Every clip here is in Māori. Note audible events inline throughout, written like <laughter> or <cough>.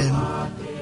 FM.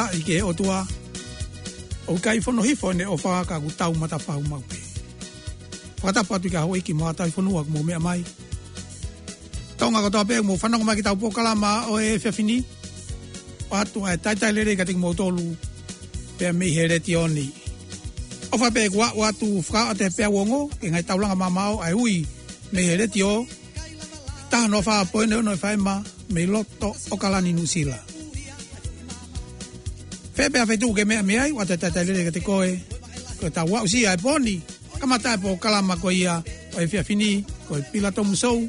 ta i ke o tua o kai fono hifo ne o faa ka kutau mata pahu mau pe. Whakata patu ka hoi ki mua tai fono mo mea mai. Tonga katoa pe mo whanako mai ki tau pokala ma o e fia fini. Patu ai tai tai lere katik mo lu pe a mihe reti oni. O fa pe kua o atu whaka a te pea wongo ke ngai taulanga mamao ai hui mihe reti o. Tahan o faa ne ono e whaima me loto o kalani nusila. Tahan pe a fetu ke mea mea i wa te tatai ke te koe. Ko ta wau si ai poni. Ka matai po kalama ko ia o e fia fini, ko e pila tomu sou,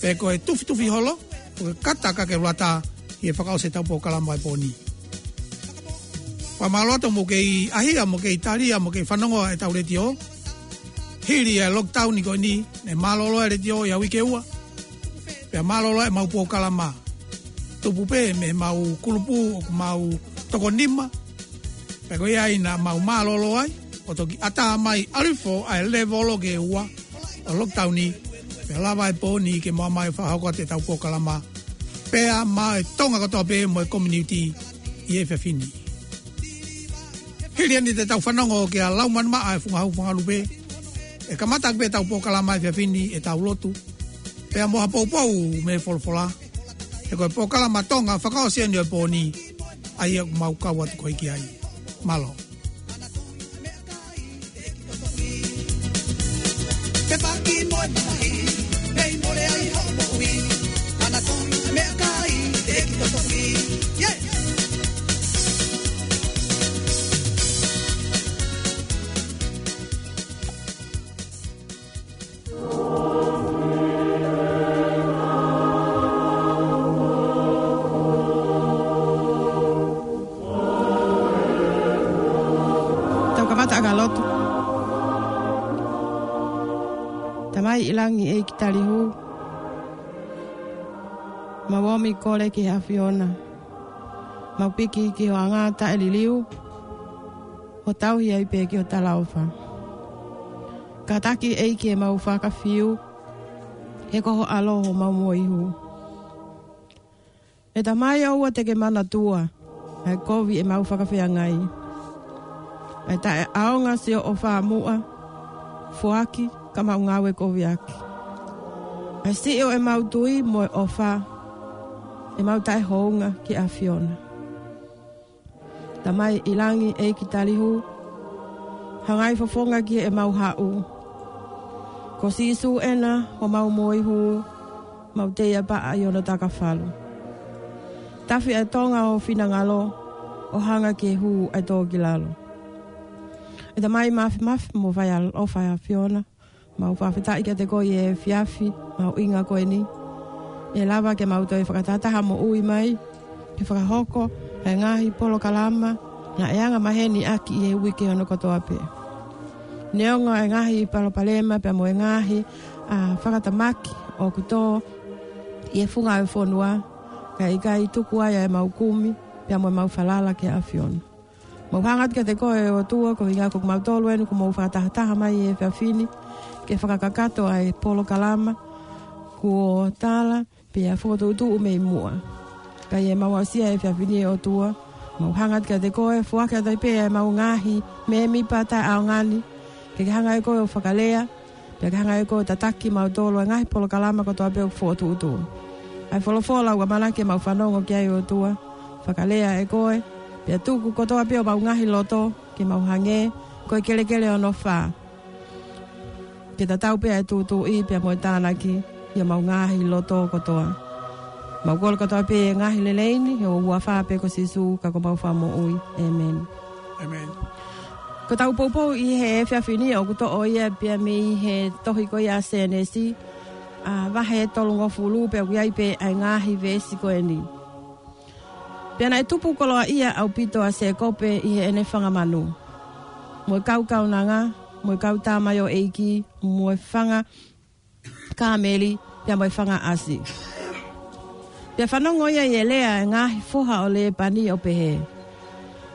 pe ko e tufi tufi holo, ko e kata ka ke rata i e whakao se tau po kalama ai poni. Wa maloto mo ke i ahia, mo ke i taria, mo ke i whanongoa e tau reti o. Hiri e lockdown ni ko ni, ne malolo e reti o i awike ua. E pe a malolo e maupo kalama. Tupupe me mau kulupu o mau kulupu toko nima pego ia ina mau lo ai o to ata mai arifo a levo lo ge ua o lockdown ni pe lava e po ni ke mama e faha kua te tau pokalama pea mai tonga katoa pe mo e community i e fefini kili ni te tau whanongo ke a lauman ma ai funga hau funga lupe e kamata kbe tau pokalama e fefini e tau lotu pea moha pou pou me folfola e koe pokalama tonga whakao sienio e po ni ai aku mau kau atu ki ai. Malo. Te paki moe mahi, nei more ai hau moe tamai ilangi e ki tali hu. Ma wami kore ki hawhiona. Ma piki ki o angata e li liu. O tau hi pe ki o talaofa. Ka taki e ki e mau whaka fiu. He koho aloho mau mua ihu. E tamai au a teke mana tua. Ai kovi e mau whaka ngai. Ai ta e aonga si o whaamua. Fuaki. Fuaki kama ngawe ko viaki. Ai si eo e mau tui mo e ofa, e mau tai hounga ki a Fiona. Tamai ilangi e ki talihu, hangai fofonga ki e mau hau. Ko si isu ena o mau moi hu, mau teia pa a yona taka falu. Tafi e tonga o fina ngalo, o hanga ki hu e tō ki lalo. E tamai mafi mafi mo vai al o vai a Fiona. Fiona mau whawhetai kia te koi e fiafi, mau inga koe ni. E lava ke mau tau e whakatataha ui mai, ke whakahoko, e ngahi polo kalama, na e anga maheni aki e ui ke ono katoa pe. Neonga e ngahi i palo palema, pia mo e ngahi, a whakatamaki o kuto, i e funga e whonua, ka i kai tuku aia e mau kumi, pia mo e mau falala ke afiona. Mau hangat ke te koe o tua, ko inga kuk mau tolu enu, ko mau whakatahataha mai e whiafini, e e whakakakato ai polo kalama ko tala pe a whakatoutu u mei mua. Kai e mawasia e whiawhinie o tua, mau hangat ka te koe, whuaka tai pe e mau ngahi, me mi pata ao ngani, ke ke hanga e koe o whakalea, pe ke hanga e koe tataki mau tolo e ngahi polo kalama ko toa beo whuatoutu. Ai wholofola ua malake mau whanongo kia e o tua, whakalea e koe, pe a tuku ko toa beo mau ngahi loto, ke mau hange, koe kelekele ono whaa pe ta tau pe tu tu i pe mo ta na ki ya mau nga hi lo to ko to ma gol ko to pe nga hi le lein yo wa fa pe ko si su ka ko mau fa mo oi amen amen ko tau po po i he fe fa fini o ko to o ye pe me i he to hi ko ya se ne si a va he to lo fulu pe ku ai pe ai nga hi ve si ko eni Pena e tupu koloa ia au pito a se kope i he ene whangamanu. Mo kau kau nanga, mo kauta mai o eiki mo fanga ka meli ya mo fanga asi ya fano ngoya yelea e nga foha ole pani o pehe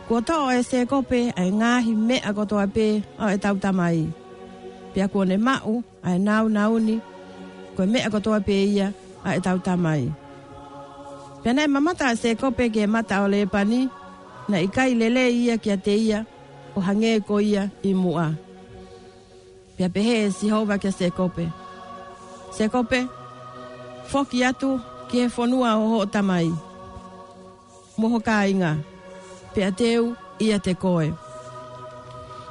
ko to e se kope ai nga hi me a ko to a pe o e tauta mai pia ko ne mau ai nau nauni ko me a ko to a pe ia a e tauta mai Pena mama mamata se kope ge mata o le pani, na ikai lele ia kia te ia, o hange ko ia i mua pia pehe e si hauwa kia se kope. Se kope, foki atu ki he whanua o ho tamai. Moho ka inga, pia teu ia te koe.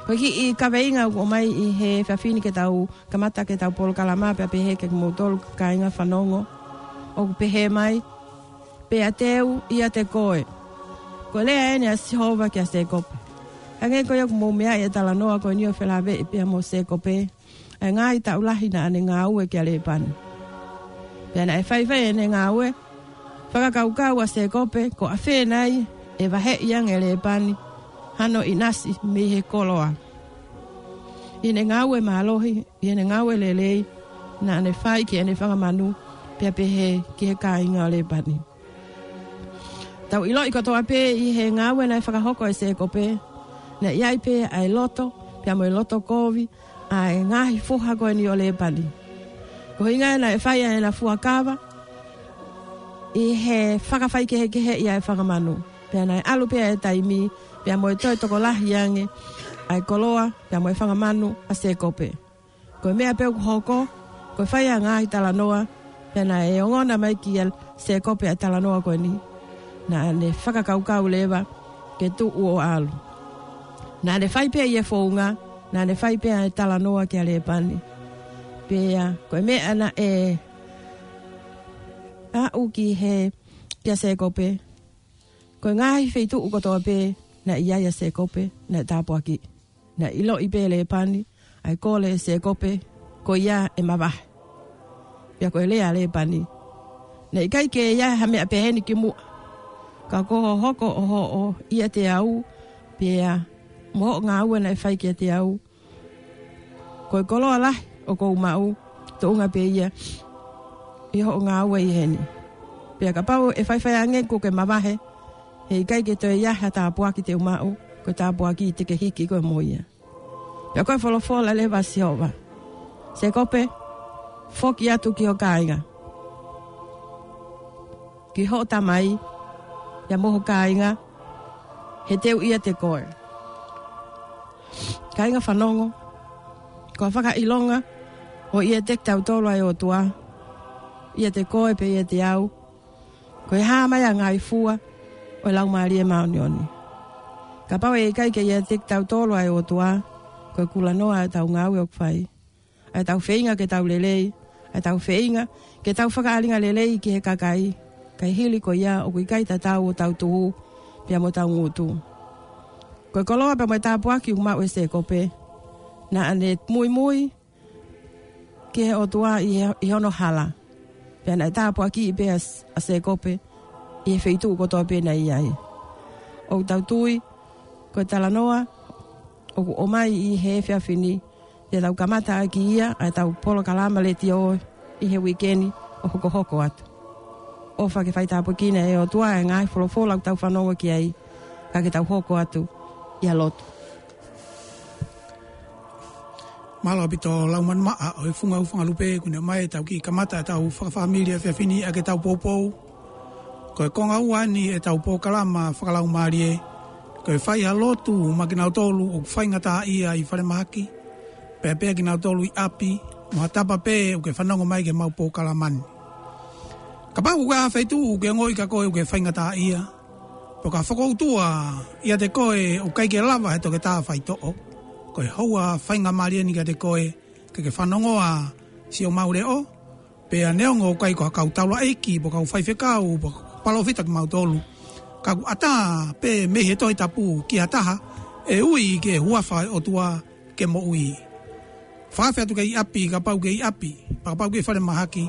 Koe ki i kawe inga o mai i he whawhini ke tau kamata ke tau polo kalama pia pehe ke kumotolo ka inga fanongo. O pehe mai, pia teu ia te koe. Koe lea ene a si hauwa kia se kope. Ake ko yoku mo mea e tala noa ko nio fela ve e pia mo se kope. E ngā i tau lahi na ane ngā ue kia le pan. Pena e fai fai ane ngā ue. Whaka kau kau a se kope ko a fe nai e vahe i e le pan. Hano i nasi me he koloa. Ine ngā ue mā lohi, ine ngā ue le lei. Na ane fai ki ane manu pia pe he ki he kāinga o le pani. Tau ilo i katoa pē i he ngā ue nai whakahoko e se kope. Pena e fai fai ane ngā ue. na iai pe ae loto pe a moe loto kovi ae ngahi fuha koe ni ole pali. Ko inga e na e whai ae na fua kawa i he whakawhai kehe kehe i ae whakamanu. Pe ana alu pe ae taimi pe a moe toi toko lahi ange ae koloa pe a moe whakamanu a se kope. Ko mea pe hoko ko whai a ngahi talanoa pe ana e ongona mai ki a se kope a talanoa koe ni. Na ne whakakaukau lewa ke tu uo alu. Na le whai pēr ia whaunga, na le whai pēr e tala noa kia le pani. Pēr, ko me ana e a uki he kia se kope. Koe ngāhi whai tu ukotoa pēr, na ia ia se kope, na tāpua ki. Nā ilo i pēr le pani, ai kōle se kope, ko ia e mawah. Pēr koe lea le pani. Na Nā kai ke ia hame a pēheni ki mu. Ka ko ho ko oho o ia te au, pēr mo nga au na fai ke te au ko e kolo ala o ko mau to nga pe ia i ho nga au i hen pe ka pau e fai fai ange ko ke mabahe he kai ke to ia hata poa ki te mau ko ta poa ki te ke hiki ko mo ia ya ko folo fola le vasiova se kope foki atu ki o kainga ki ho mai ya moho kainga he teo ia te koe ka inga whanongo, ko whaka ilonga, o ia e tek tau tolo ai o tua, ia e te koe pe ia e te au, ko i hāmai a ngai fua, o i laumari e maunioni. Ka pau e kai ke ia tek tau tolo ai o tua, ko i kula noa e tau ngau e o kwhai, e tau feinga ke tau lelei, e tau feinga ke tau whakaalinga lelei ki he kakai, kai hili ko ia o kui kai tatau o tau tuhu, pia mo tau ngutu. Ngutu. Ko e koloa pe mai tāpua ki huma oe se kope. Na ane mui mui ke o tua i, he, i hono hala. Pe ane tāpua ki i pe a, a se kope i he feitu ko toa pe na i ai. O tau tui ko e tala noa o ku o mai i he fia fini te tau kamata ki ia a tau polo kalama le ti oe i he wikeni o hoko hoko atu. fai whake whaita apu kina e o tua e ngai folo folo tau whanonga ki ai ka ke tau hoko atu. Hoko atu ia lotu. Malo pito lau manu maa, oi funga ufunga lupe, kune mai tau ki kamata, tau whakafamilia fia fini, ake tau pōpou. Koe konga ua e tau pōkalama whakalau maarie, koe whai a lotu ma ki tolu o whai ngata ia i whare mahaki, pēpea pē ki nau i api, mua tapa pē u ke whanongo mai ke mau pōkalamani. Ka pāku kua hawhetu u ke ngoi ka koe u ke whai ngata ia, o ka whakautua ia te koe o kaike lava he toke tā whai to'o. Koe houa fainga maria ni ka te koe ke ke whanongoa si o maure o. Pea neongo o kaiko hakau taula eiki po kau whaifekau po palofita ki mautolu. Ka ata pe mehe toi tapu ki ataha e ui ke huafa o tua ke mo ui. Whawhia tu kei api ka pau kei api pa pau kei whare mahaki.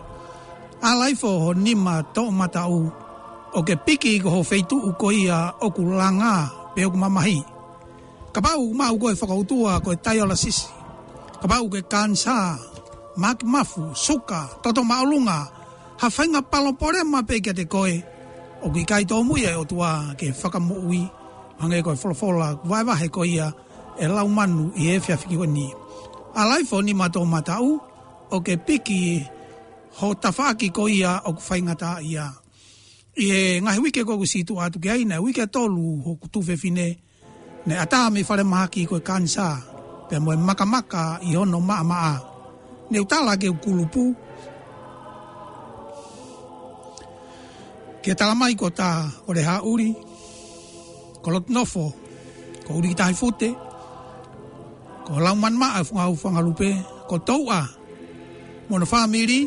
A laifo ho nima tō matau. Kaku o ke piki i koho feitu u koi a oku langa pe oku mamahi. Ka pau ma u koe whakautua ko e tai ala sisi. Ka pau ke kansa, mak mafu, suka, toto maulunga, ha whainga palopore ma pe kia te koe. O ki kai tō muia e o tua ke whakamu ui, hangai koe wholofola, vai vahe koe ia e lau manu i e fia fiki wani. A laifo ni mato matau o ke piki ho tafaki koe ia o kwhaingata Ia e ngahi wike ko ku situ atu ki aina wike tolu ho tu fe fine ne ata me fare ma ki ko kansa pe mo maka maka i ono ma ma ne uta la ke kulupu ke ta mai ko ta ore ha uri ko lot nofo ko uri ta fute ko la man ma fu e au fu ngalupe ko tou a mo no family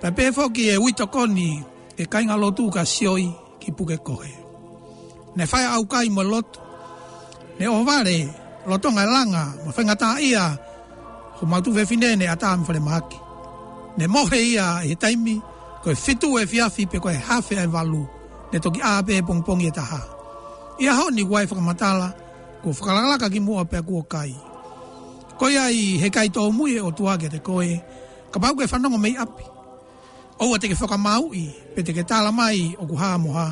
pe pe fo ki e wito koni ni e kainga lotu ka sioi ki puke kohe. Ne fai au kai mo lot, ne ovare lotonga langa mo fenga ta ia ho matu ve fine ne ata am fole maki. Ne mohe ia e taimi ko fitu e fiafi pe koe hafe e valu ne toki a pe pong pong e taha. Ia ho ni wai fra matala ko fralala ka ki mo ape ko kai. Ko ia i he kai to mu e o tuage te koe ka pau ke fanongo mei api ou a teke whakamaui, pe teke tala mai o ku hā moha.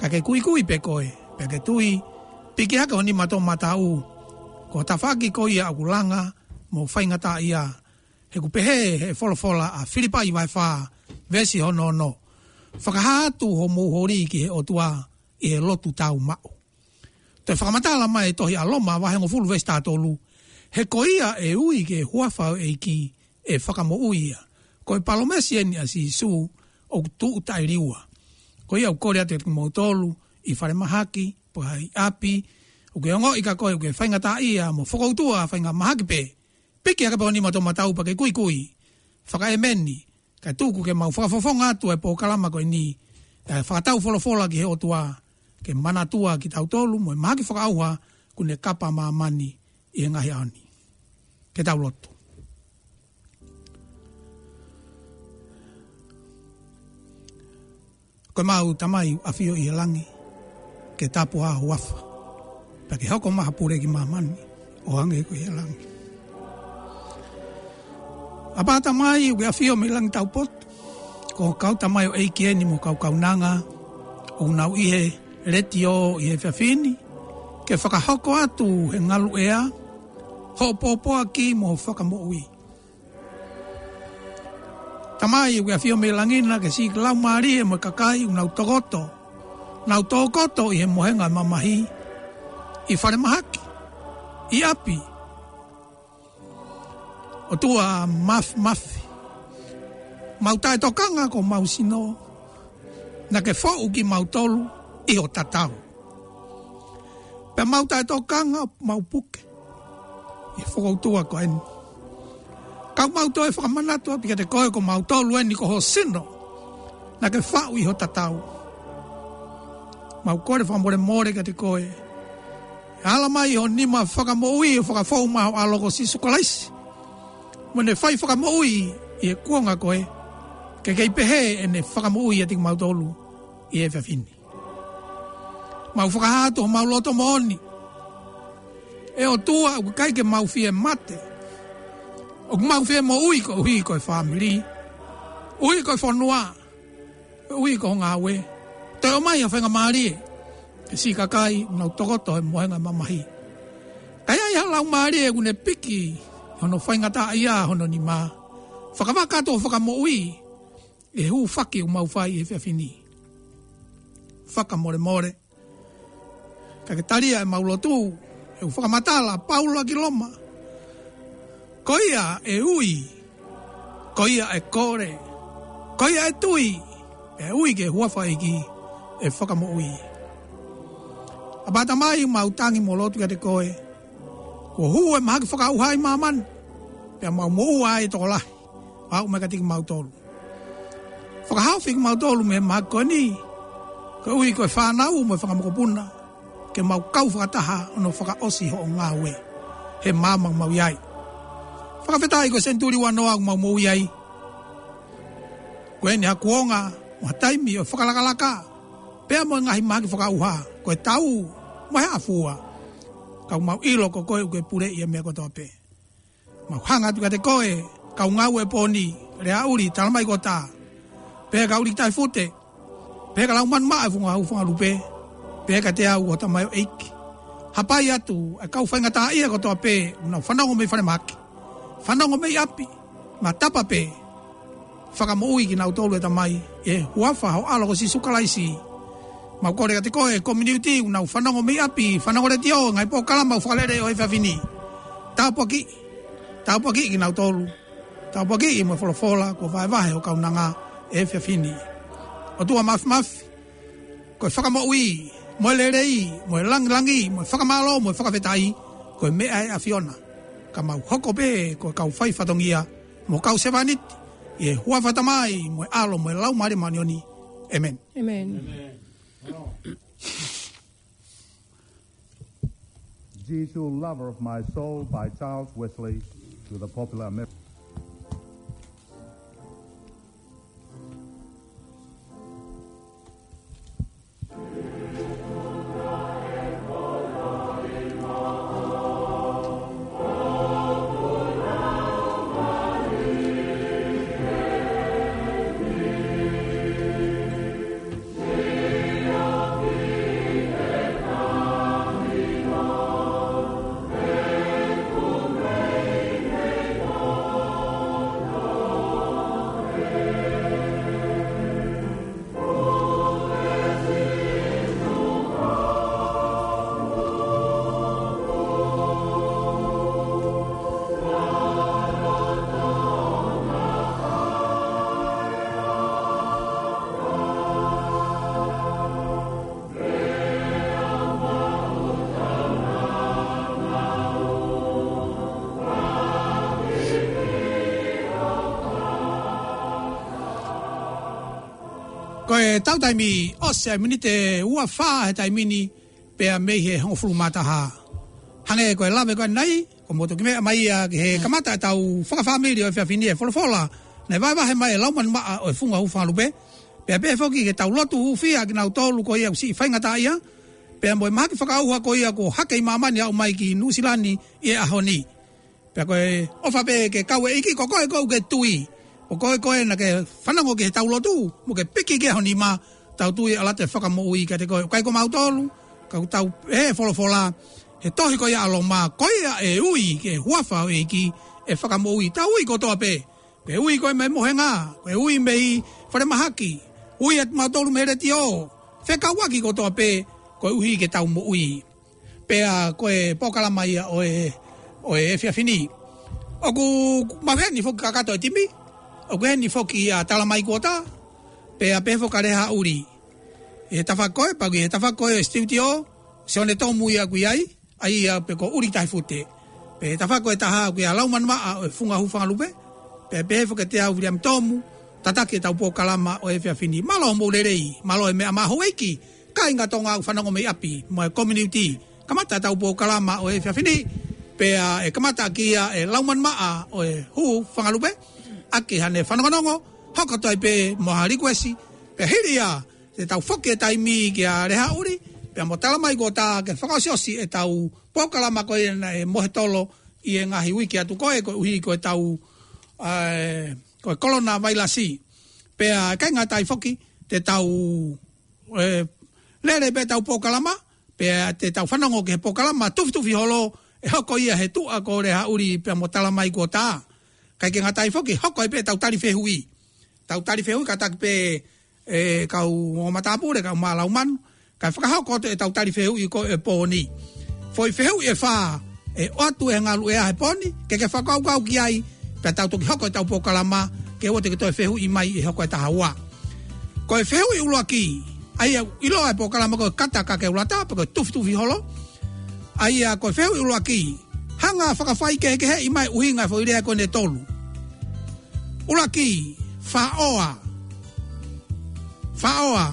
Ka ke kui kui pe koe, pe ke tui, pe ke haka honi mato matau. u. Ko ta whaki ko ia aku langa, mo whaingata ia. He ku pehe he wholofola a Filipa i wai whā, vesi ho no no. Whakahātu ho mou hori ki he otua i he lotu tau mao. Te whakamatala mai tohi loma wahe ngo fulu vesi tātolu. He ko ia e ui ke huafau e ki e whakamo uia. ia ko palomesi ni asi su o tu utairiwa ko ia ukore ate motolu i fare mahaki po ai api o ke ngo i ka ko ke fainga ta ia mo foko tu a fainga mahaki pe pe ke ka pa ni mato pa ke kui kui fa ka emeni ka tu ke mau fa fo tu e po kala ma ni fa e ta u folo folo ke o tua ke mana tua ki ta utolu mo e mahaki fo ka ku ne kapa ma mani i ngahi ani ke ta loto koe mau tamai a fio i langi, ke tapu a wafa pa ki hoko maha pure ki mamani, o ange ko i langi. A pata mai ui a fio mi langi tau pot, ko kau tamai o eiki eni mo kau kau nanga, o unau ihe reti o ihe fiafini, ke whakahoko atu he ngalu ea, ho popoa ki mo whakamo ui tamai ue afio me langina ke si lau maari e mo kakai un autogoto. Na autogoto i he mohenga mamahi. I whare mahaki. I api. O tua maf maf. Mauta e tokanga ko mausino. Na ke fo uki mautolu i o tatau. Pe mauta e tokanga maupuke. I whakautua ko eni kau mau tau e whakamana tua pika te koe ko mau tau lue ni ko ho sino na ke fa i ho tatau mau kore fa more ka te koe e ala mai ho ni ma whakamo ui fa whakafou ma ho alogo si sukolais mwene whai whakamo ui i e nga koe ke kei pehe e ne whakamo ui e mau tolu i e whafini mau fa ha to mau loto mooni e o tua u kai ke mau fie mate e o ku mau fia mo ui ko ui ko family ui ko fonua ui ko ngawe te o mai a fenga maari ke si kakai no toko to e moenga mamahi kai ai hala u maari e gune piki hono fenga ta ia hono ni ma whakamaka to whakamo ui e hu whaki u mau fai e fia fini whakamore more kaketaria e maulotu e u whakamatala paulo a loma e koia e ui, koia e kore, koia e tui, e ui ke huafa iki e whakamo ui. A bata mai ma utangi mo lotu ka te koe, ko hu e maha ki whaka uhai maman, pe a maumo ua e toko lahi, a ume ka tiki mautolu. Whaka hawhi ki mautolu me maha koe ni, ko ui koe whanau mo e whakamo puna, ke mau kau whakataha ono whaka osi ho o ngā ue, he mamang mau iai. Mau iai whakawhetā i ko senturi wa noa kuma mōi ai. Ko e ni ha kuonga, o taimi o whakalakalaka, pēa mō ngahi māki whakauha, ko e tau, mō hea fua. Ka mau ilo ko koe uke pure i a e mea kotoa pē. Ma hanga tuka te koe, e ka unga ue pōni, rea uri, talamai ko tā. Pēa ka uri tai fute, pēa ka lauman maa e whunga hau whunga lupē, pēa ka te au o tamai o eiki. Hapai atu, e kau whaingataa ia e kotoa pē, unau whanau me whanemaki fanango mei api, ma tapa pe, faka mo ui ki nau tolu eta mai, e huafa ho alo ko si sukalaisi. Ma kore kate koe, community, unau fanango mei api, fanango re tio, ngai po kalamba ufalere o efa fini. Tapo ki, tapo ki ki nau tolu, tapo ki ima folofola, ko vai vahe o kaunanga efa fini. O tua maf maf, koe faka mo ui, moe lerei, moe lang langi, moe faka malo, moe faka vetai, koe mea e afiona. kama ko kau fai fatongia mo kau hua fatamai mo alo mo lau mare manioni amen amen, amen. Jesu, lover of my soul by Charles Wesley to the popular American. tau taimi, o se mini te ua whaa he taimini pea mei he hongo furu mātaha. Hange koe lawe koe nei, ko mōtu ki mea mai a he kamata e tau whakawhamilio e whiawhini e wholofola. Nei vai vahe mai e lauman maa o e funga hu whanupe. Pea pe foki ke tau lotu hu whia ki nau tōlu koe ia usi i whaingata ia. Pea moe maha ki whakauha koe ia ko hake i mamani au mai ki Nusilani i e ahoni. Pea koe ofa pe ke kawe iki koko e kou ke tui. Pea o koe koe na ke whanango ke he taulo tu, mo ke piki ke honi ma, tau tui e ala te whakamo ui ka te koe, kai ko mautolu, ka ku tau he wholofola, he tohi koe alo ma, koe a e ui ke huafa o eiki, e, e whakamo ui, tau ui ko toa pe, koe ui koe me mohenga, koe ui me i whare mahaki, ui at mautolu me re tio, whaka waki ko toa pe, koe ui ke tau mo ui, pea koe pokala mai a oe, oe e fiafini, e Oku, mawhen ni fuka kakato e timi, o kwen ni foki a tala mai kota pe a pe foka reha uri e tafa koe pa e tafa koe e stiuti o se one tau mui a kui ai ai a pe ko uri tai fute pe tafa koe ta a kui a lau manma a funga e hufanga lupe pe pe foka te a uri am tomu tatake tau po kalama o e fia fini malo mou lerei malo e mea ma hoiki ka inga tonga au whanango ngome api mo e community kamata tau po kalama o e fia fini pe a e kamata kia e lau manma a o e hu fanga lupe ake hane whanonganongo, hoko toi pe moha rikwesi, pe hiri ya, te tau foki e tai mi ki a reha uri, pe mo tala mai gota ke whakasiosi e tau pokala mako i e mohetolo i e ngahi wiki atu koe, ko uhi ko e tau eh, koe kolona vailasi, pe a kainga tai foki, te tau e, lere pe tau pokalama, pe te tau whanongo ke ma, tufi tufi holo, e hoko ia he tu a ko reha uri pe mo tala mai gota. ta kai ke ngatai foki hoko i pe tau tari fe hui tau tari fe hui ka tak pe e ka u o mata pure ka mala uman ka fa ha ko te tau tari fe hui ko e poni foi fe hui e fa e o atu e ngalu e a e poni ke ke fa ka ka ki pe tau to hoko e tau po kalama ke o te to fe hui mai e hoko e ta hawa ko e fe hui u loki ai i lo e po kalama ko kata ka ke ta pe ko tu e tuf holo ai a ko fe hui u loki hanga fa ka ke he i mai uhinga fo ire ko ne tolu Ulaki, faoa. Faoa.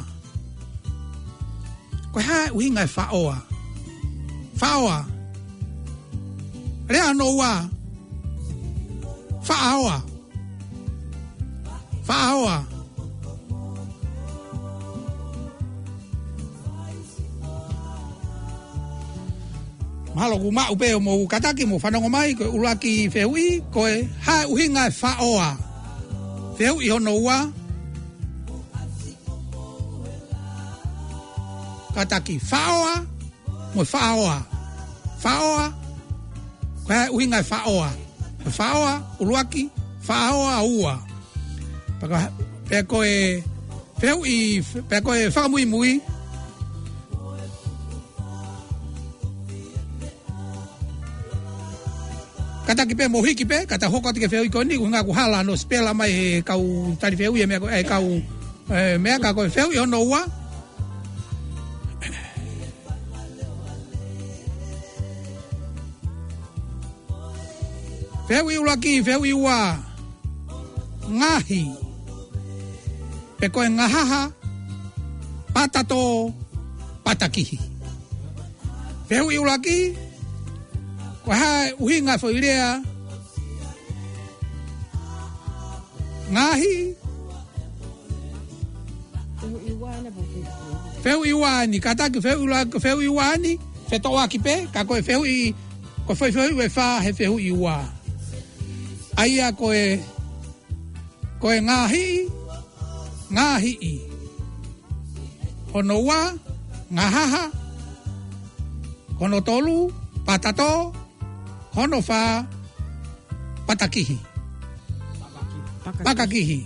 Ko ha uhinga faoa. Faoa. Rea no wa. À? Faoa. Faoa. Mahalo ku ma upe mo kataki mo whanongo mai ko ulaki fehui ko ha uhinga faoa. Faoa. te au i hono ua. Ka taki whaoa, mo whaoa, whaoa, ko hea uhinga e whaoa. Whaoa, uruaki, whaoa ua. Pako, peko e, peko e whakamui mui, mui, kata ki pe mo hiki pe kata hoko te feo ko ni ku nga ku hala no spela mai e kau tari feo ye me ka e kau e me ka ko feo yo no wa feo i ula ki feo i wa ngahi pe ko nga ha ha patato patakihi feo i ula ki feo i ula ki Pa ha winga fo ilea. Ngahi. Feu iwani, kata ki feu iwani, feu iwani, fe to wa ki pe, ka ko feu i ko foi foi we fa he feu iwa. Ai a ko e ko e ngahi. i. Ono wa ngahaha. Ono tolu patato. Patato hono fa patakihi. Pakakihi.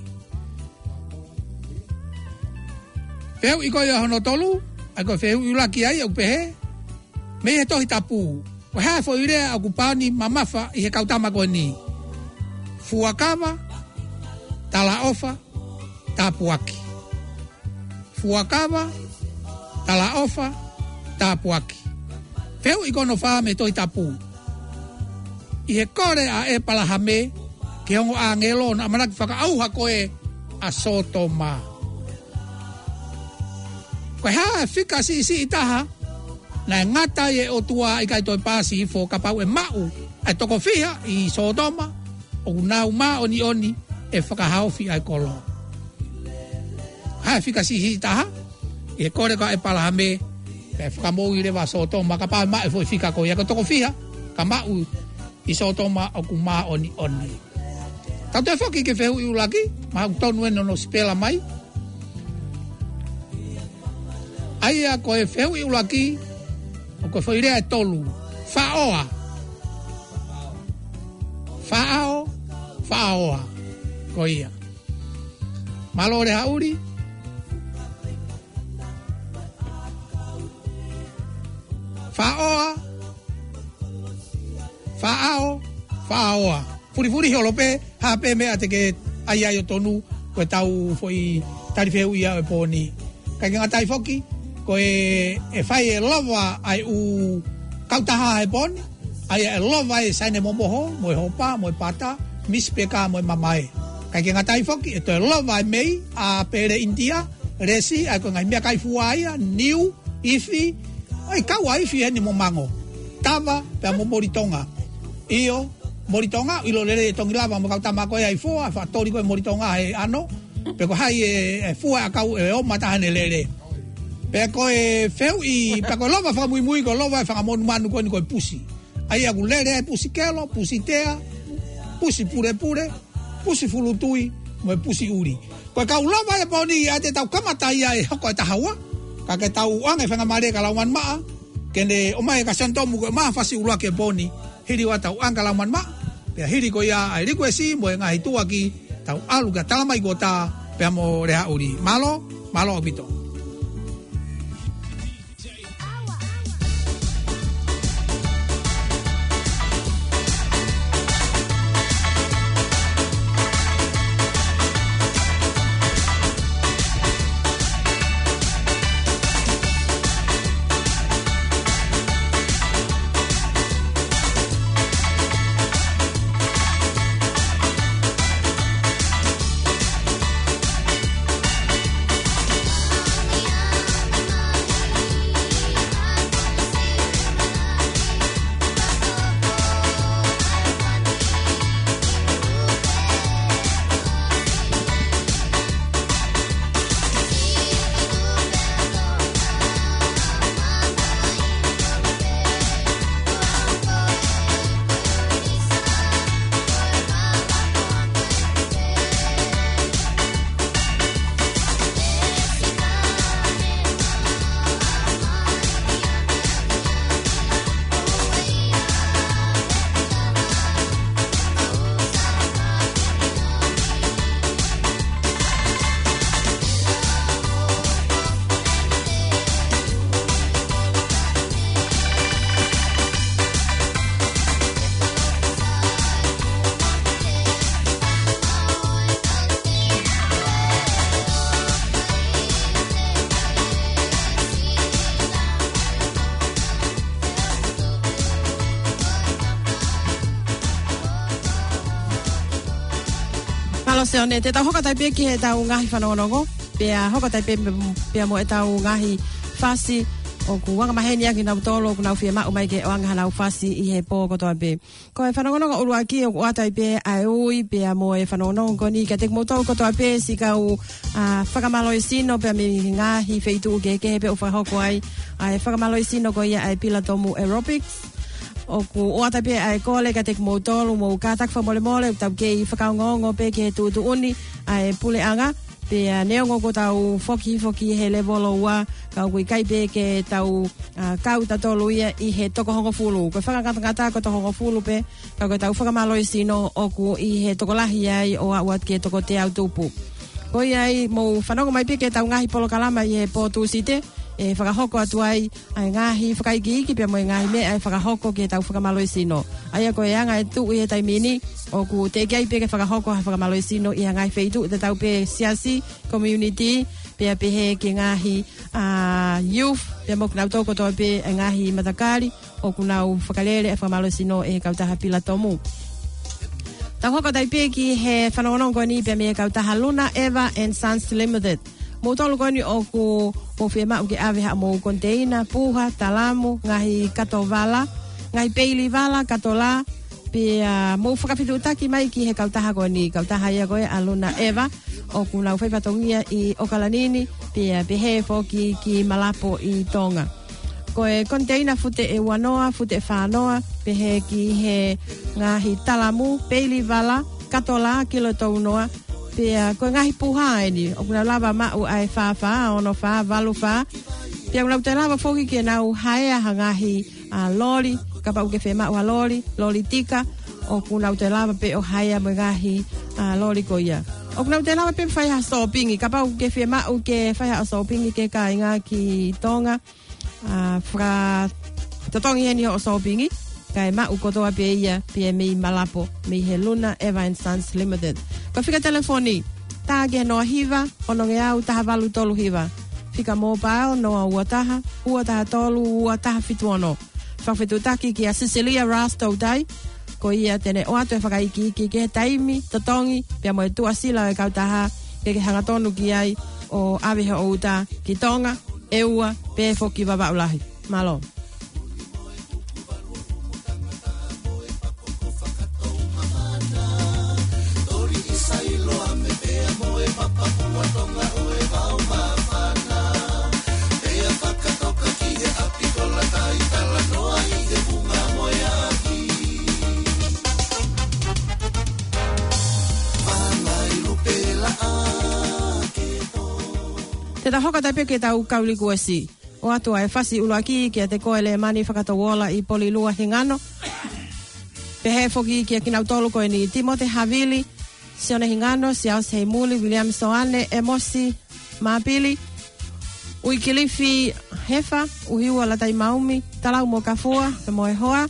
Feu iko ia hono tolu, ai ko feu iu laki ai au pehe, mei he tohi tapu, ko hea fo ire a kupani mamafa i he kautama koe ni. Fuakama, tala ofa, tapuaki. Fuakama, tala ofa, tapuaki. Feu iko no faa mei tohi tapu, i he kore a e palaha me ke ongo a ngelo na amanaki whaka auha koe a soto ma ko hea e fika si isi i taha na e ngata e o tua i kai toi pasi i fo kapau e mau e toko fiha i soto ma o unau ma oni oni e whaka haofi ai kolo hea e fika si isi i taha i he kore ka e palaha me e whaka mou i rewa soto ma kapau e mau e fika koe e toko fiha ka mau e i sa oto maa oku maa oni oni. Tato e foki ke fehu i ulaki, maa uto nue no no spela mai. Ai a ko e fehu i ulaki, o ko foi rea e tolu, faoa. Faao, faoa, ko ia. Malore hauri, faoa, faoa faao faaoa furifuri holo pe hape me ate ke ai ai tonu ko tau foi tari feu ia e poni ka ngata tai foki ko e fai e lova ai u kauta ha e ni, ai e lova e sai mo moho, mo e hopa, mo e pata mispeka mo mama e ka ngata tai foki e to e lova e mei a pere india resi ai ko ngai mea kai fuaia niu ifi ai ifi fi ni mo mango tava pe mo moritonga io moritonga ilo lele tongi lava mo kauta mako e ai foa fa e tori ko moritonga e ano pe ko hai e, e foa ka e o mata ne lele pe ko e feu i pe ko lova fa mui mui ko lova fa mo manu ko ni ko pusi ai agu lele ai pusi kelo pusi tea pusi pure pure pusi fulutui mo pusi uri ko ka lova e poni ia te tau kamata ia e ko ta hawa ka ke tau ane fa na mare ka la wan ma kene o mai ka santomu ko ma fa si ulake poni hiri wa tau angala man ma pe hiri ko ya ai riku esi mo e nga hitu aki tau alu ga tala mai gota pe mo reha uri malo malo obito se one te tau hokatai pia ki he tau ngahi whanonongo pia hokatai pia pia mo eta tau ngahi fasi o ku wanga maheni aki nau tolo ku nau fia mai ke wanga na ufasi i he pō koto abe ko e whanonongo ulua ki o kuatai pia ai ui pia mo e whanonongo ni ka teku motau koto abe si ka u whakamalo i sino pia me ngahi feitu u ke kehe pia u whahoko ai ai e whakamalo i sino ko ia ai pila tomu aerobics o ku oata pe ai kole ka tek motolu mo ka tak fa mole mole ta ke i fa ka ngongo pe ke tu tu uni ai pule anga pe a neo ngoko ta foki foki he le bolo wa ka ku kai pe ke ta ka u tolu ia i he toko hongo fulu ko fa ka ka ta ko to hongo fulu pe ka ku ta fa ka malo i sino o ku i he toko lahi ai o a wat ke toko te au tupu ko ia i mo fa no mai pe ke ta u ngahi polo kalama i he po tu site e hoko atu ai ai ngāhi whakaiki iki pia moe ngāhi me ai ki ke tau whakamalo i sino ai ako e anga e tu i e taimini o ku te kiai pia ke hoko ha whakamalo i sino i a ngāhi feitu te tau pe siasi community pia pehe ke ngāhi uh, youth pia mo kunau tōko tō pe a ngāhi matakari o kunau whakalele e whakamalo i sino e kautaha pila tomu Tau hoko tai pēki he whanonongo ni pia mea kautaha Luna, Eva and Sons Limited mo tolu koni o ko o fe ma ke ave ha mo container puha talamu ngai katovala ngai peili vala katola pe a mo fuka fitu taki mai ki he kautaha ko ni kautaha ia ko a luna eva o ku lau fai patongia i okalanini pe a pe he foki ki malapo i tonga ko e konteina fute e wanoa fute e whanoa pe he ki he ngahi talamu peili vala katola kilo tau noa pia ko ngahi puha ini o kuna lava ma u ai fa fa ono fa valu fa pia kuna uta lava foki ke na u hae a hangahi a uh, lori ka pa uke fe ma u a lori lori tika o kuna uta lava pe o hae a mwengahi a uh, lori ko ia o kuna uta lava pe fai ha sopingi ka pa uke fe ma uke fai ha sopingi ke ka inga ki tonga a uh, fra tatongi eni ho sopingi kai ma u kotoa pe ia pe mi malapo mi he luna evan sons limited Ko fika telefoni, tā ge noa hiva, ononge au taha valu tolu hiva. Fika mōpāo noa ua taha, ua taha tolu, ua taha fitu ono. Whawhetu taki ki a Cecilia Rastau tai, ko ia tene oa tue whakaiki iki ke taimi, totongi, pia moe tua sila e kautaha, ke ke hangatonu ki ai o Aweha Outa ki Tonga, Eua, Pefo ki Vavaulahi. Malo. Malo. ta hoka ta peke ta ukauli kuasi. O atu ai fasi ulua ki ki a te koele mani whakata wola i poli lua hingano. Pe he foki ki a kina utolu koe ni Timote Havili, Sione Hingano, Siaus Heimuli, William Soane, Emosi, Mapili, Ui kilifi hefa, ui ua la tai maumi, talau mo kafua, te moe hoa.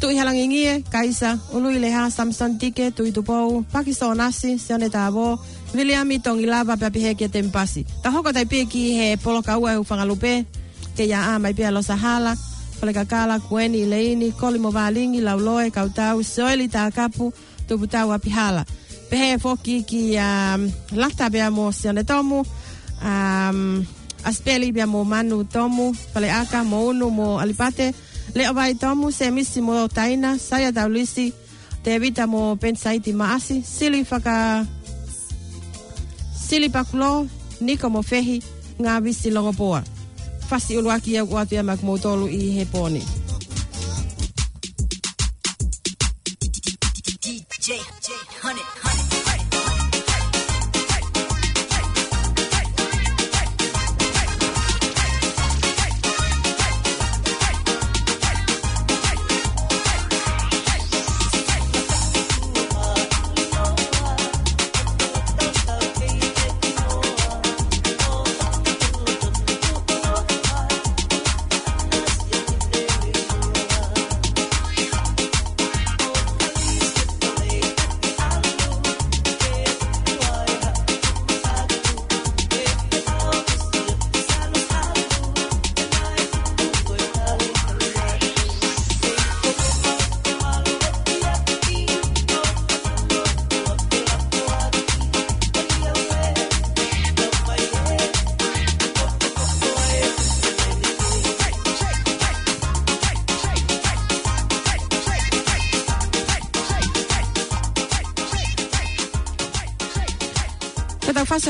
Tu i halangi ngie, kaisa, ului leha, Samson Tike, tu i tupou, Pakistan Nasi, se one ta avoa. Vili amitong i lava pe pihe ke tempasi. Ta hoko tai pe ki he poloka ka e ufanga lupe ke ya ama i pe lo sahala. Fale kala kueni leini koli valingi lauloe kautau soeli ta kapu tuputau apihala. Pehe e foki ki um, lata pe mo sione tomu. Um, aspeli pe mo manu tomu. Fale aka mo unu mo alipate. Le vai tomu se misi mo taina saya taulisi. Te evita mo pensaiti maasi. Sili faka sili pakulo ni komo fehi ngā wisi longopoa. Fasi uluaki au atua makmotolu i DJ, DJ, honey.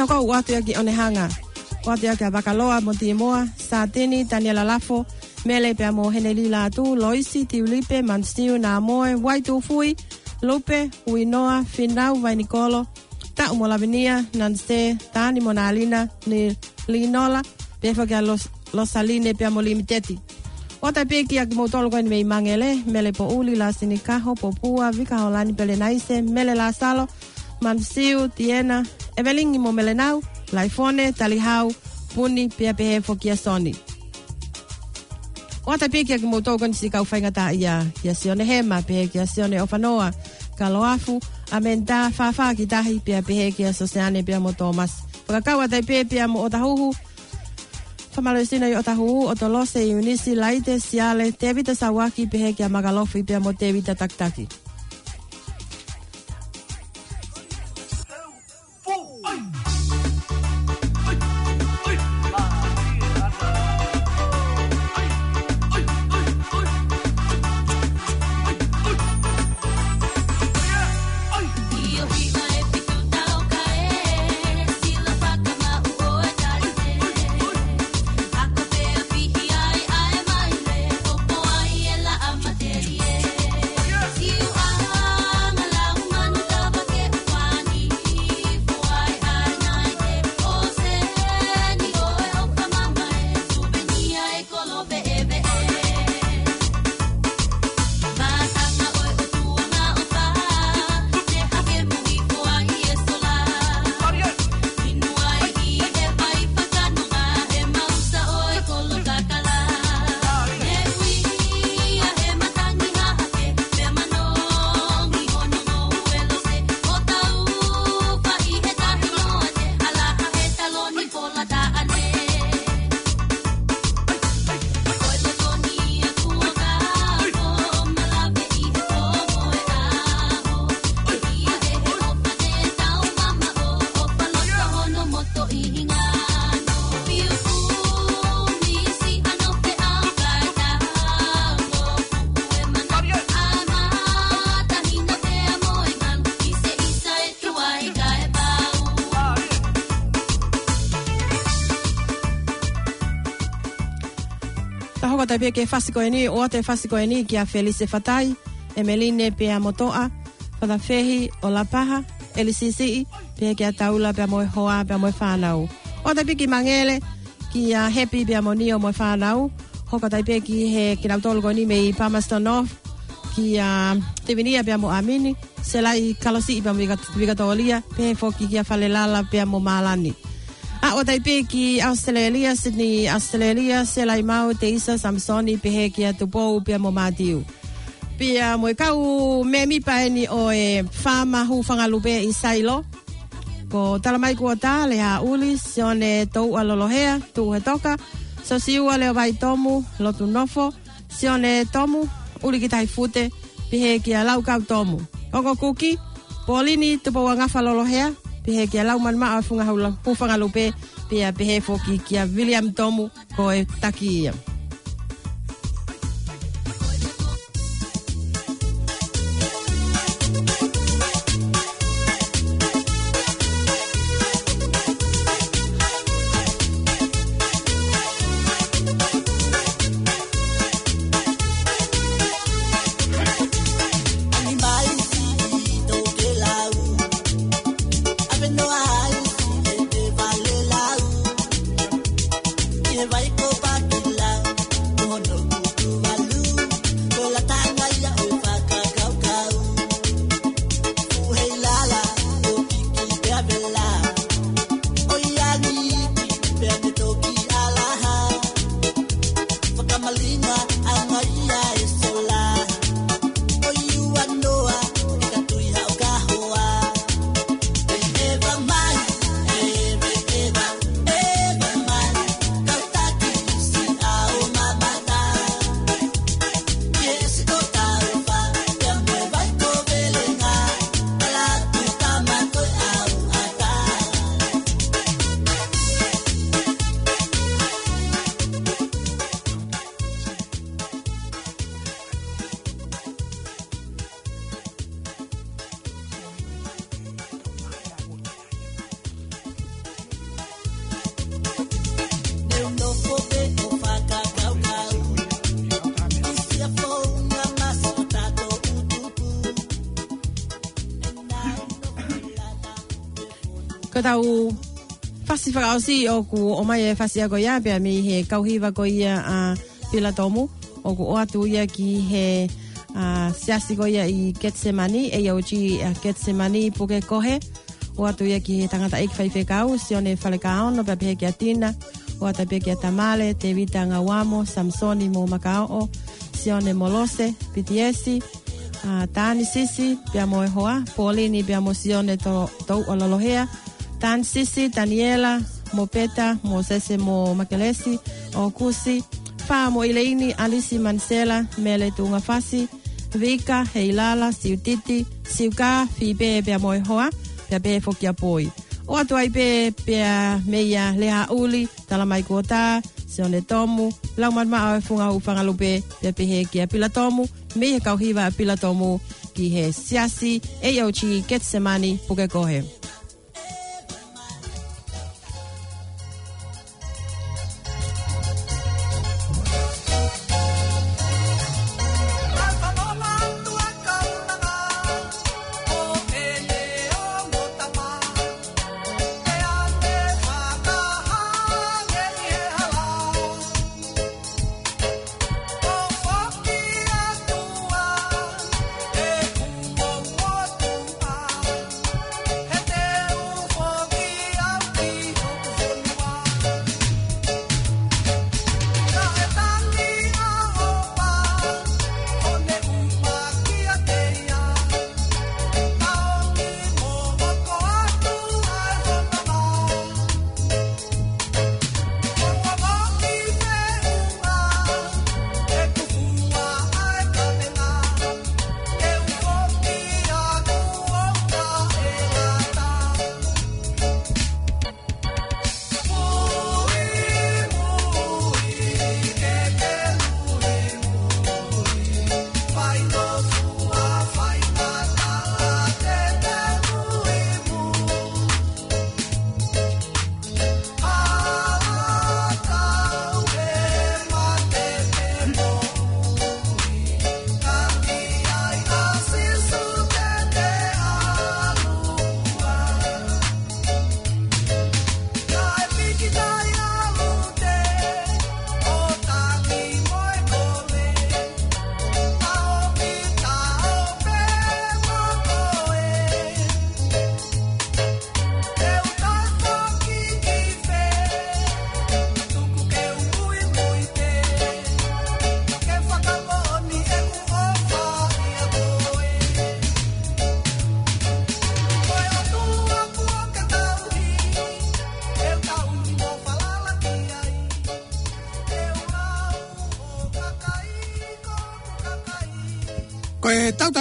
Ko wātu aki one hanga. Wātu aki a Bakaloa, Moa, Sātini, Daniela Lafo, Mele pia mō Heneli Lātu, Loisi, Tiulipe, Manstiu, Naamoe, Waitu Fui, Lupe, Uinoa, Finau, Vainikolo, Ta Umolavinia, Nanste, Tani Monalina, Ni Linola, Pefa kia Los, Losaline pia mō Limiteti. O ta pe ki aki mōtolo koe mei mangele, mele po uli la sinikaho, popua, vika holani pele naise, mele la salo, Mansiu, Tiena, Evelingi velingi laifone, talihau, puni, pia pehe fo soni. O ta pia kia ki koni si kau whaingata ia, kia sione hema, pehe kia sione ofanoa, kaloafu loafu, a menta whawha ki tahi, pia pehe kia soseane, pia mo Thomas. Whakakaua tai pia pia mo otahuhu. tahuhu, Whamaloisina i o o to lose i unisi laite siale tevita sawaki pehe kia magalofu i pia mo tevita taktaki. tabia ke fasiko eni o te fasiko eni kia Felice Fatai, Emeline Pia Motoa, Fada Fehi, Ola Paha, Elisi Sii, pia kia Taula pia moe hoa pia moe whanau. O te piki mangele kia Happy pia moe nio moe whanau, hoka tai pia ki he kina utolgo ni mei Palmerston North, kia te vinia pia moe amini, selai kalosi pia moe vigatolia, pia foki kia falelala pia moe malani. Aotai Peki, Australia, Sydney, Australia, Selaimau, Teisa, Samsoni, Pehekia, Tupou, Pia Momatiu. Pia Moekau, Memi Paeni o e Whama Hu Whangalupe i Sailo. Ko talamai kua tā, leha uli, sione tau alolohea, tu he toka. So siua leo vai tomu, lotu nofo, sione tomu, uli ki tai fute, pihe kia laukau tomu. Koko kuki, polini tupo wangawha lolohea, pehe kia lau man maa funga haula pufanga lupe pia pehe foki kia William Tomu ko e taki ia. ko tau fasi whakaosi o ku o mai e fasi ako ia pia mi he kauhiwa ko ia a pila tomu o ku o atu ia ki he a, siasi ko ia i Getsemani e ia uchi a Getsemani puke kohe o atu ia ki he tangata ik whaife kau si one whale kaono pia pia ki atina o ata pia ki atamale te vita ngā wamo Samsoni mo Makao si one molose pitiesi Uh, tani sisi, pia moe hoa, polini pia mo sione to tau alalohea, Tan Sisi, Daniela, Mopeta, Mosese Mo Makelesi, fa Pá Moileini, Alice Mansela, Mele Tungafasi, Vika, Heilala, Siutiti, Siuka, Fibe Bea Moihoa, Be Bea Fokiapoi. O atu ai Be meia leha uli, tala mai kota, sione tomu, lau matma au funga u whangalupe, pea pila tomu, meia kauhiva a pila tomu, ki he siasi, e iau chi ketsemani puke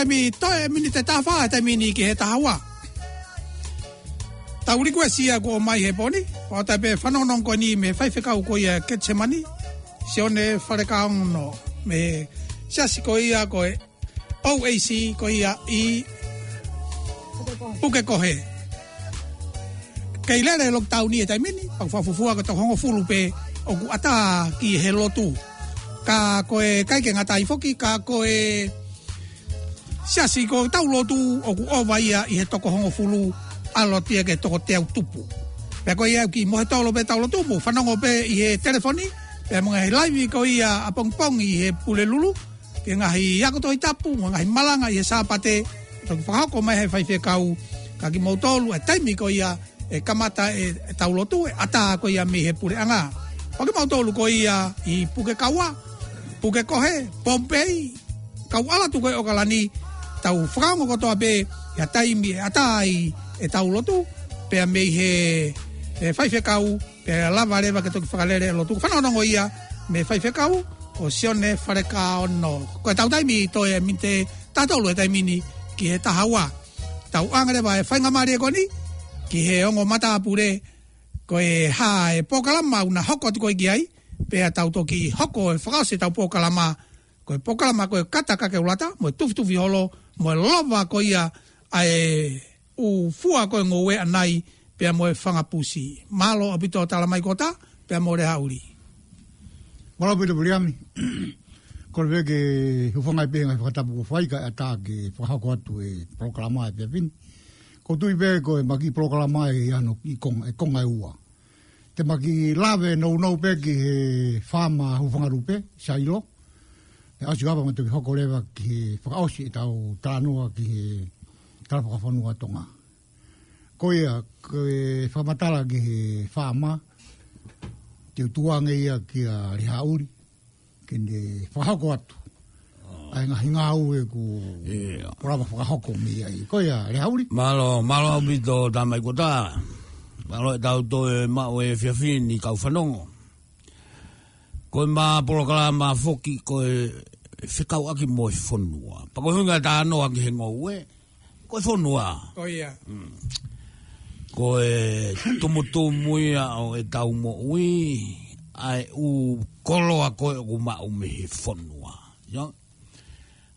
tami toe mini te tawha te mini ki he tahawa. Tau riku e sia ko mai he poni, o te pe whanonong ni me whaifekau ko ia ketsemani, si one whareka ono me siasi ko ia ko e OAC ko ia i puke kohe. Kei lere lockdown ni e te mini, pak whafufua ko te hongo fulu pe o ku ata ki he lotu. Ka ko e kaike ngata i foki, ka ko e... Koe sia si ko tau lotu o ku o vai ia i he toko hongo fulu alo tia ke toko te au tupu. Pe ko ia ki mo he tolo pe tau lotu mo whanongo pe i he telefoni pe mga he live ko a pong pong i he pule lulu ke ngahi iako toi tapu mo ngahi malanga i he sāpate to ki whakako mai he whaife kau ka ki mautolu e taimi ko ia e kamata e tau lotu e ata ko ia mi he pule anga. Pa ki mautolu ko ia i puke kaua, puke kohe, pompei, kau ala tukoi o kalani, tau whakaongo katoa pe e atai mi e atai e tau lotu pe a mei he e whaife kau pe a lava rewa ke toki whakalere e lotu whanonongo ia me whaife kau o sione whareka o no ko e tau taimi to e minte tatolu e ni ki he taha wā tau angarewa e whainga maria koni ki he ongo mata apure ko e ha e pokalama una hoko atiko i ki ai pe a tau toki hoko e whakaose tau pokalama pokalama koe pokala ma koe kata kake ulata, moe tufi tufi holo, moe lova koe ia ae u fua koe ngowe anai pia moe whangapusi. Malo a pito tala mai kota, pia moe reha uri. Malo pito buriami, koe vee ke hufanga i pehenga whatapu whaika e ata ke whahako atu e proklama e pia pini. Ko tui vee koe maki proklama e anu i konga e konga e ua. Te maki lave nou nou pe ki he whama hufanga rupe, sa ilo. Sa ilo he asu apa matu ki hoko lewa ki he whakaosi i tau tānua ki he tarapaka whanua tonga. Ko ia, ko e whamatala ki he whāma, te utuanga ia ki a reha uri, ki ne whahako atu. Ah. Ai ngā hinga au e ku yeah. porama whakahoko me ia i. Ko ia, reha uri? Malo, malo au bito tamai kota. Malo e tau to e mao e fiafini kau whanongo. Ko ma mā porokala mā foki, ko fikau e aki mo i e whonua. Pako hunga ta anō aki he ngō ue, eh? ko i whonua. Ko ia. Ko e, oh, hmm. e tumutu mui a o e tau mo ui, ai u kolo a koe u ma u me he whonua.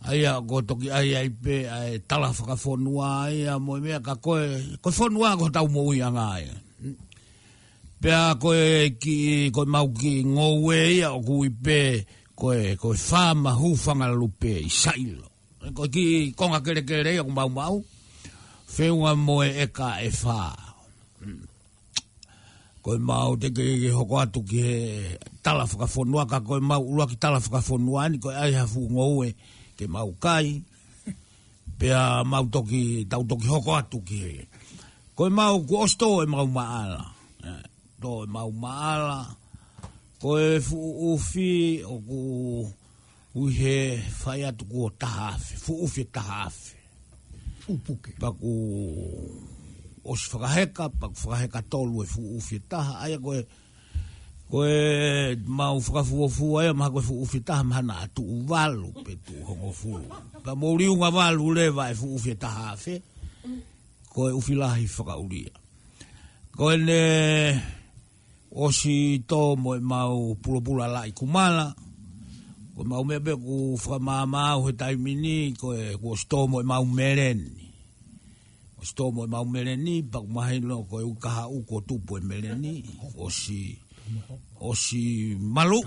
Ai a ko toki ai ai pe, ai tala whaka whonua, ai a mo i mea ka koe, ko i whonua ko tau mo ui anga ai. Pea koe ki, koe mau ki ngowe ue ia o kui pe, ko e ko e fa mahu hu fa nga lu i sailo ko ki konga kere kere ya kumau mau fe un mo e e ka e fa hmm. ko mau te kere ke hoko atu ki tala fuka fonua ka ko mau ulua ki tala fuka fonua ni ko e ai hafu ngo ue ke mau kai pe a mau ki tau toki hoko atu ki ko mau ko osto e mau maala eh, to e mau maala e ko e fu ufi o ku uhe fai atu ku o tahafi, fu ufi tahafi. Upuke. Paku o si whakaheka, paku whakaheka tolu e fu ufi taha, aia koe koe mau whakafu o fu aia maha koe fu ufi taha mahana atu u walu pe tu hongo fu. Pa mouri unga walu lewa e fu ufi tahafi, koe ufi lahi whakauria. Koe ne... Koe ne o si tō mo e mau pulopula la i kumala, ko mau me be ku whamamau he taimini, ko e ku o si tō mo e mau mereni. O si tō mo e mau mereni, paku mahino ko e ukaha uko tupo e mereni, o si, o si malu,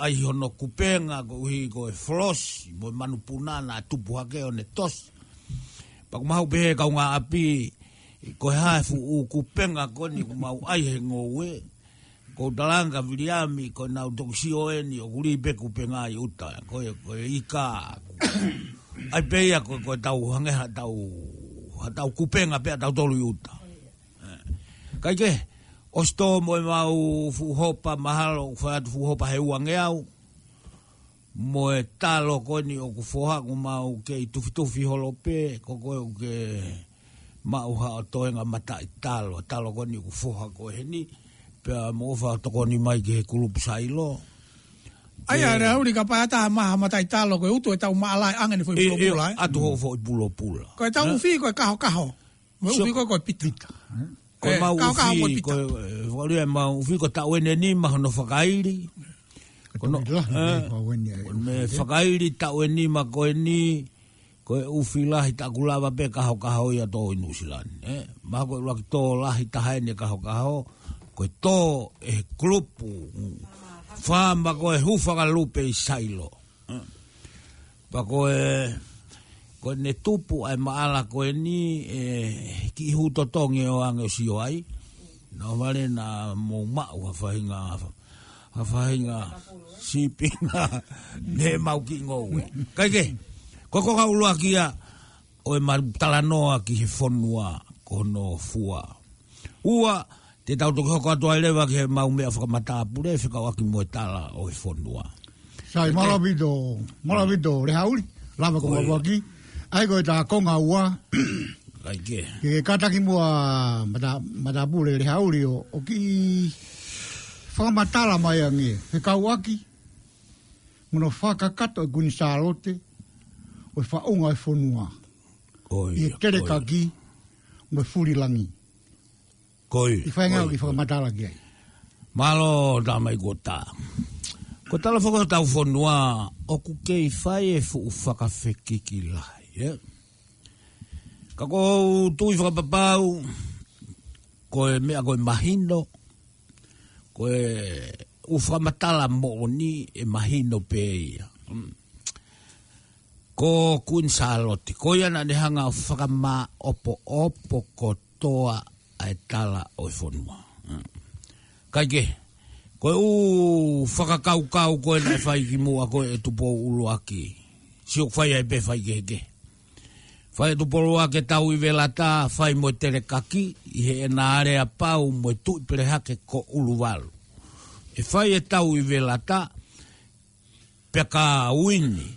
ai hono kupenga ko hi ko e flos, mo e manupunana tu hake o ne tos. Paku mahu pehe kaunga api, ko e hae fu u kupenga koni ku mau ai he ngowee, ko dalanga viliami ko na utoksi oeni o guri peku penga yuta e- e <coughs> ko ko ika ai beia ko ko tau hange ha tau ha tau kupenga pe tau tolu yuta eh. kai ke osto mo mau fu hopa mahalo fa fu hopa he wange au mo talo ko ni o ku foha ku mau ke tufi tufi holope ko ko ke mau ha toenga mata talo talo ko ni ku foha ko he ni pia mo fa toko ni mai ke kulup sailo. Ai ai ra uri ka pa ta e ma ha mata ko uto ta ma ala angeni foi pulo pula. E, e eh? atu ho foi pulo pula. Ko ta eh? u fi ko kaho kaho. Mo u fi ko ko pitita. Ko ma u fi ko volu e ma u fi ko ta wene ni ma no fagairi. Ko no. Me fagairi gairi ta wene ma ko ni ko u fi la ta kulava pe kaho kaho ya to inusilan. Eh ma ko lo ki to la ta ha ni kaho kaho koe tō e klupu whāma ko e hufaka lupe i sailo. Pa koe e ne tupu ai maala koe ni e, ki huto tonge o ange si o ai. No vale na mō mau a whahinga a whahinga sipinga <laughs> ne mau ki ngou Kaike, ko ko ka ulua kia a o e marutala noa ki he whonua ko fua. Ua, ua, te tau toki hoko atua i lewa ke mau mea whakamata apure, whika waki moe tala o e whonua. Sai, marawito, marawito, mm. re hauri, lawa kong apua ki, ai koe tā konga ua, <clears throat> Kaike. Ke kataki mua mata, mata pule re hauri o, o ki whakamatala mai ange, he kau waki, muna whakakato e kuni sārote, o i e whaunga i e whonua. Oi, oi. I tere kaki, mwe furi langi. Koi. I whae ngau ki whakamatala ki ai. Malo damai gota. ko tā. Ko tala whakatau whonua, oku kei whae e fuu whakawhiki ki lai. Eh? Ka ko tui whakapapau, ko e mea ko e mahino, ko e uwhamatala mo ni e mahino pe ia. Mm. Ko kun saloti, ko iana ne hanga whakamā opo opo ko toa ai tala o i whonua. Kai ke, koe u whakakau kau koe nei whai ki mua koe e tupo ulu aki. Sio o whai ai pe whai ke ke. Whai e tupo ulu aki tau i velata, whai mo tere kaki, i he ena area pau mo tu i prehake ko ulu walu. E whai e tau i velata, pe ka uini,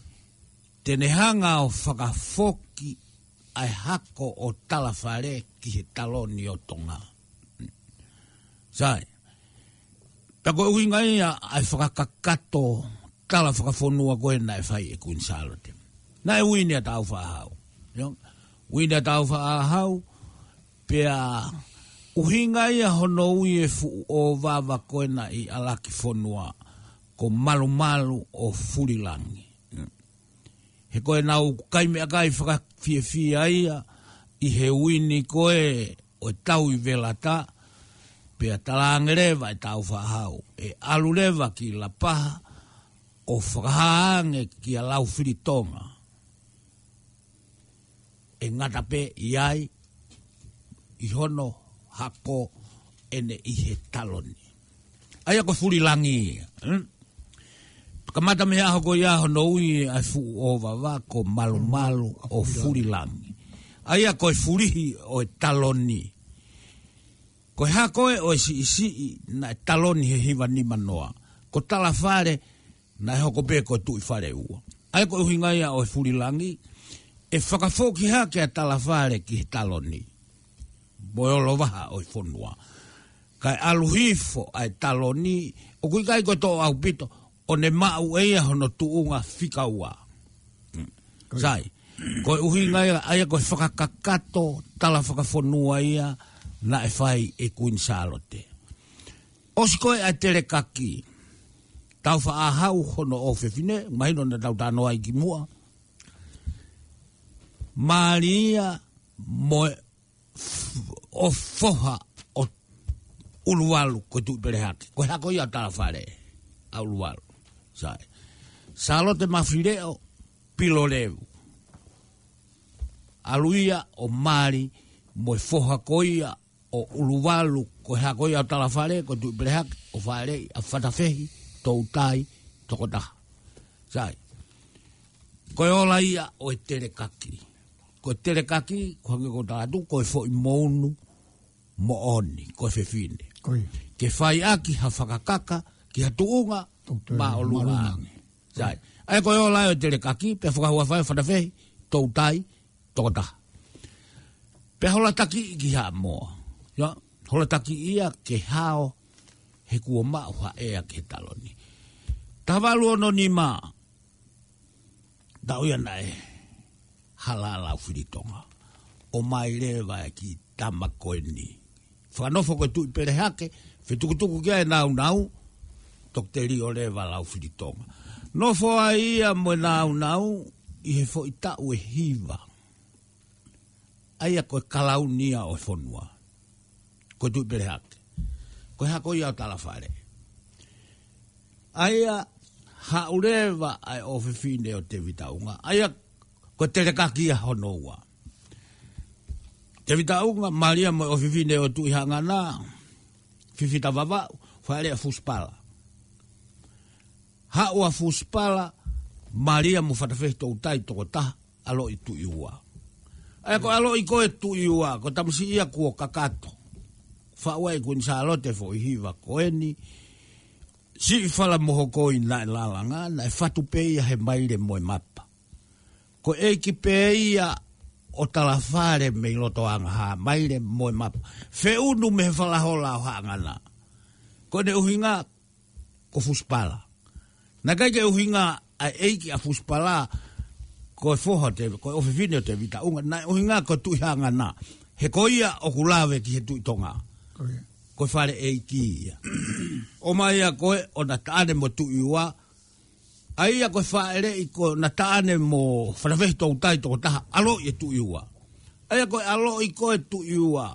tene hanga o whakafoki ai hako o tala whareki ki he talo ni o tonga. Sai. Tako e ui nga ia ai whakakakato tala whakafonua koe na e whai e kuin sālote. Na e ui nea tau whaahau. Ui nea tau whaahau pia uhinga ia hono ui e fuu o vava koe na i alaki whonua ko malu malu o furilangi. He koe na u kaimea kai whakafie fie aia i he uini koe o tau i velata, pia talangereva e tau whahau. E alureva ki la paha, o whakahaange ki a lau whiritonga. E ngata pe i ai, i hono hako ene i he taloni. Ai ako furilangi, hmm? Kamata me aho iaho no ui ai fu o vava ko malu malu o furilangi aia koe furihi o e taloni. Koe hakoe o e si isi i na e taloni he hiva ni manoa. Ko tala whare na e hoko beko e tu i whare ua. Ai koe uhingaia o e furilangi, e whakafoki hake a tala whare ki he taloni. Boiolo waha o e whonua. Kai aluhifo a e taloni, o kui kai koe tō au pito, o ne mau eia hono tuunga fika ua. Mm. Zai. Okay. <clears throat> ko uhi nga ia ai ko faka kakato tala faka fonua ia na e fai e kuin salote os e tele kaki tau fa aha u hono o fefine mai no na tau tano ai ki mua maria mo o foha o uluwalu ko tu pere hake ko hako ia tala fare a uluwalu sai salote mafireo pilolevu aluia o mari mo foha koia o uluvalu ko ha koia o fale ko tu breha o fale a fatafehi to utai to kota sai ko ola ia o etere kaki ko etere kaki ko ngi kota tu ko fo imonu mo oni ko fe fine ke fai aki ha fakakaka ki ha tuunga ma o luvalu sai ai ko ola o etere kaki pe fo wa fa fatafehi to utai toda. Pe hola taki ki ha mo. Ya, hola taki ia ke hao he kuo ma ua ea ke taloni. Tavalu ono ni ma. Da uya nae. Halala ufiritonga. O mai lewa e ki tama e ni. Whanofo koe tu ipere hake. Whetukutuku kia e nau nau. Tok te rio lewa la ufiritonga. Nofo a ia mo e nau nau. Ihe fo ita ue hiva. Hiva ai a koe kalau nia o fonua. Koe tui pere hake. Koe hako ia o tala whare. Ai a haurewa ai o whiwhine o te vitaunga. Ai a koe tere kaki a honoua. Te vitaunga maria mo o whiwhine o tui hangana. Whiwhita vava, whare a fuspala. Haua fuspala, maria mo whatawhetou tai toko taha alo i tui ua. Ha Ai ko alo i ko e tu i ua, ko tamsi ia kuo kakato. Fa ua i kun salote fo i hiva ko eni. Si i fala moho ko i nai lalanga, na e fatu pe ia he maile moe mapa. Ko e ki pe ia o tala fare me i loto anga ha, maile moe mapa. Fe unu me he fala hola o hangana. Ko ne uhinga ko fuspala. Na kai ke uhinga a eiki a fuspala, ko ko e foha te, ko e ofifine o te vita unga, na ohi ngā ko tui hanga nā. He koia o kulawe ki he tui tonga. Ko e whare e i ki ia. o mai a koe o na taane mo tui ua, a ia ko e i ko na taane mo whanawehi tō utai tō taha, alo i e tui ua. A ia ko alo i ko e tui ua,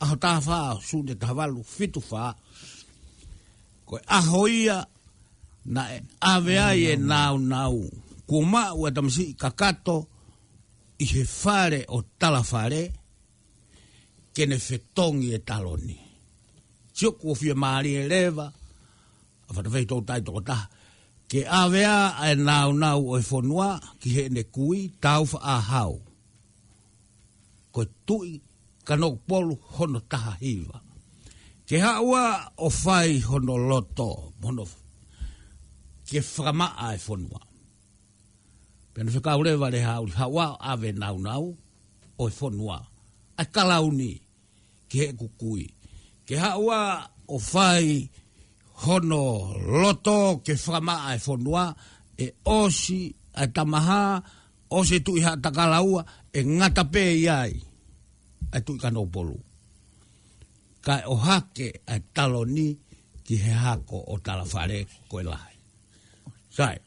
a ho taha wha, sune taha walu, fitu wha, ko e ahoia na e aveai e nau nau kua maa ua kakato i he whare o tala whare kene whetongi e taloni. Tio kua fia maari e rewa, a whatawhi tō tai tō taha, ke awea e nau nau o e whonua ki he ne kui taufa a hau. Ko tui kanok polu hono taha hiwa. Ke hawa o whai hono loto, hono ke whakamaa e whonua. Pena whaka ure vare hau, hau a ave naunau, nau, o e whonua. Ai kalauni, ki he kukui. Ke hau a o whai hono loto, ke whama a e whonua, e osi, a tamaha, osi tu iha takalaua, e ngata pē iai, a tu i kanopolu. Ka o e hake a taloni, ki he hako o talafare koe lahi. Sai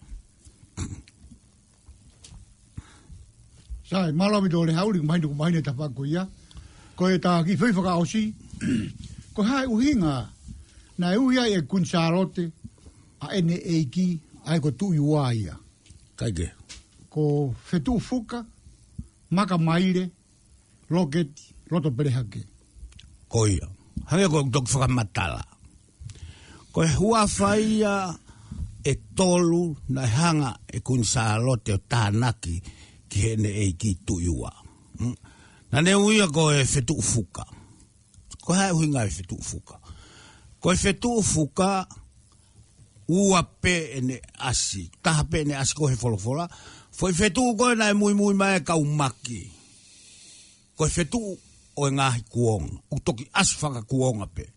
sai malo mi dole hauli mai ndu mai ne tapa ko ya ko eta e ki foi foka osi ko hai u hinga na u ya e kun charote a ne e ki ai ko tu u Kaige. ko fetu fuka maka maire loket roto pereha ke ko ya hawe ko dok foka matala ko e hua faia e tolu na hanga e kun charote tanaki ta ki hene e ki tu iwa. Hmm? Na ne uia ko e fetu ufuka. Ko hae uinga e fetu ufuka. Ko e fetu ufuka ua pe ene asi. Taha pe ene asi ko he folofola. Fo e fetu ko e nae mui mui mai e ka umaki. Ko e fetu o e ngahi kuonga. Utoki asi whaka kuonga pe.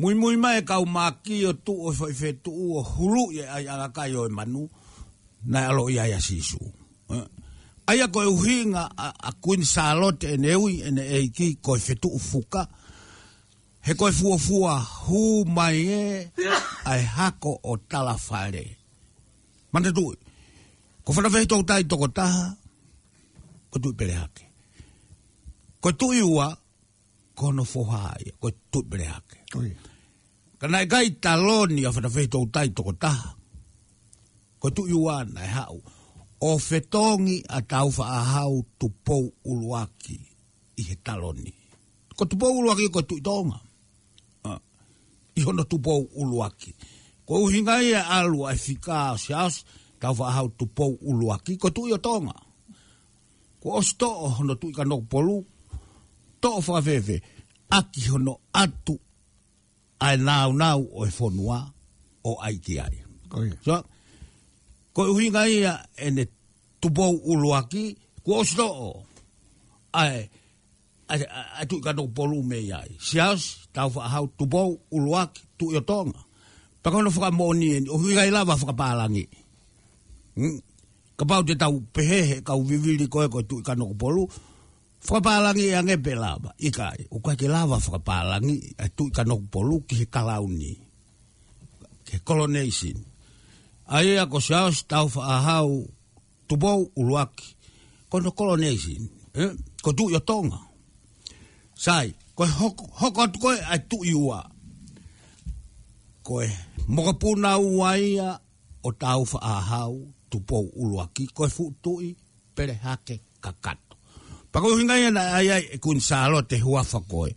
Mui mui mai e ka umaki o tu o fo e fetu o hulu e ai alakai o e manu. Nae alo ia ia sisu. Eh? aia koe uhinga a, a Queen salote e neui e ne eiki koe fetu ufuka. He koe fua hu mai e ai hako o tala whare. Mane tui, ko whanawhi tau tai toko taha, ko tui pere hake. Ko tui ua, ko no fuha ai, ko tui pere hake. Ka nai gai taloni a whanawhi tau tai toko taha, ko tui ua nai hau. Ko tui ua nai hau o fetongi a tau fa ahau tupou uluaki i he taloni. Ko tupou uluaki e ko tui tonga. Uh, ah, I hono tupou uluaki. Ko uhinga ia e alu a fika se as tau fa ahau tupou uluaki ko tui o tonga. Ko osto o hono tui ka nok polu to fa veve aki hono atu ai nau nau o e fonua o aiki ai. Oh, yeah. so, ko uinga ia ene tupo uluaki ku osto o ai ai tu ka no polu me ia sias tau fa hau tupo uluaki tu yo tonga pa kono fuka moni ene uinga ila va fuka palangi hmm? ka pau te tau pehehe ka uvivili koe ko tu ka no polu fuka palangi ia e nge pelaba ika u ka ke lava fuka palangi tu ka no polu ki kalauni ke colonization Ayo ya kosiao si tau faahau tubou uluaki. Kono kolo Eh? Ko tu yotonga. Sai. Ko e hoko, hoko atu koe ai tu iua. Koe. Moka puna uaia o tau faahau tubou uluaki. Koe futui pere hake kakato. Pako hinga ia na aia e kun saalo te huafa koe.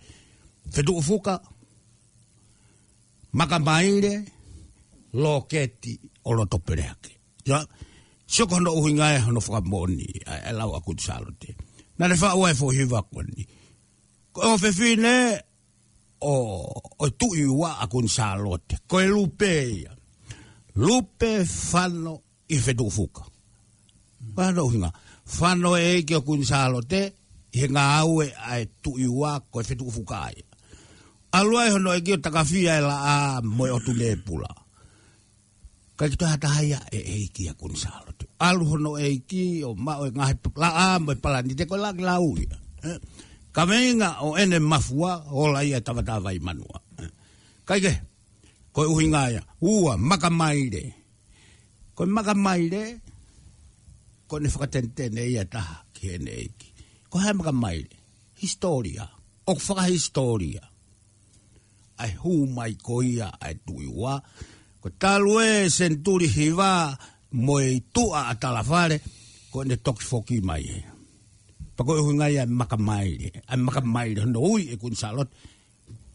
Fetu ufuka. Maka maire. Loketi. Loketi. o to tope ya ke. Ia, sio kono uhinga e no fuka boni ela e wa aku te salo le fa wa fo hiva kua Ko fe fine o, o tu iwa aku ni salo te. Ko e lupe Lupe fano i do fuka. no uhinga. fano e ke aku he ngā aue ai tu iwa ko fe do fuka ai. Alua e hono e kio e la a moe o tu le pula. kai tu hata haya e e ki akun salot alu hono eiki o ma o e ngai la a mo e pala ni te ko la lau eh? ka venga o ene mafua o la ia tava tava i manua eh? kai ke ko u hinga ya ua maka maire ko maka maire ko ne fakatente ne ia ta ki ene e ki ko ha maka maire historia o faka historia ai hu mai ko ia ai tuiwa ko talue senturi hiva mo i tua a talafare ko ne toki foki mai e. Pako ihu ngai ai maka maire, ai maka maire, hondo ui e kun salot,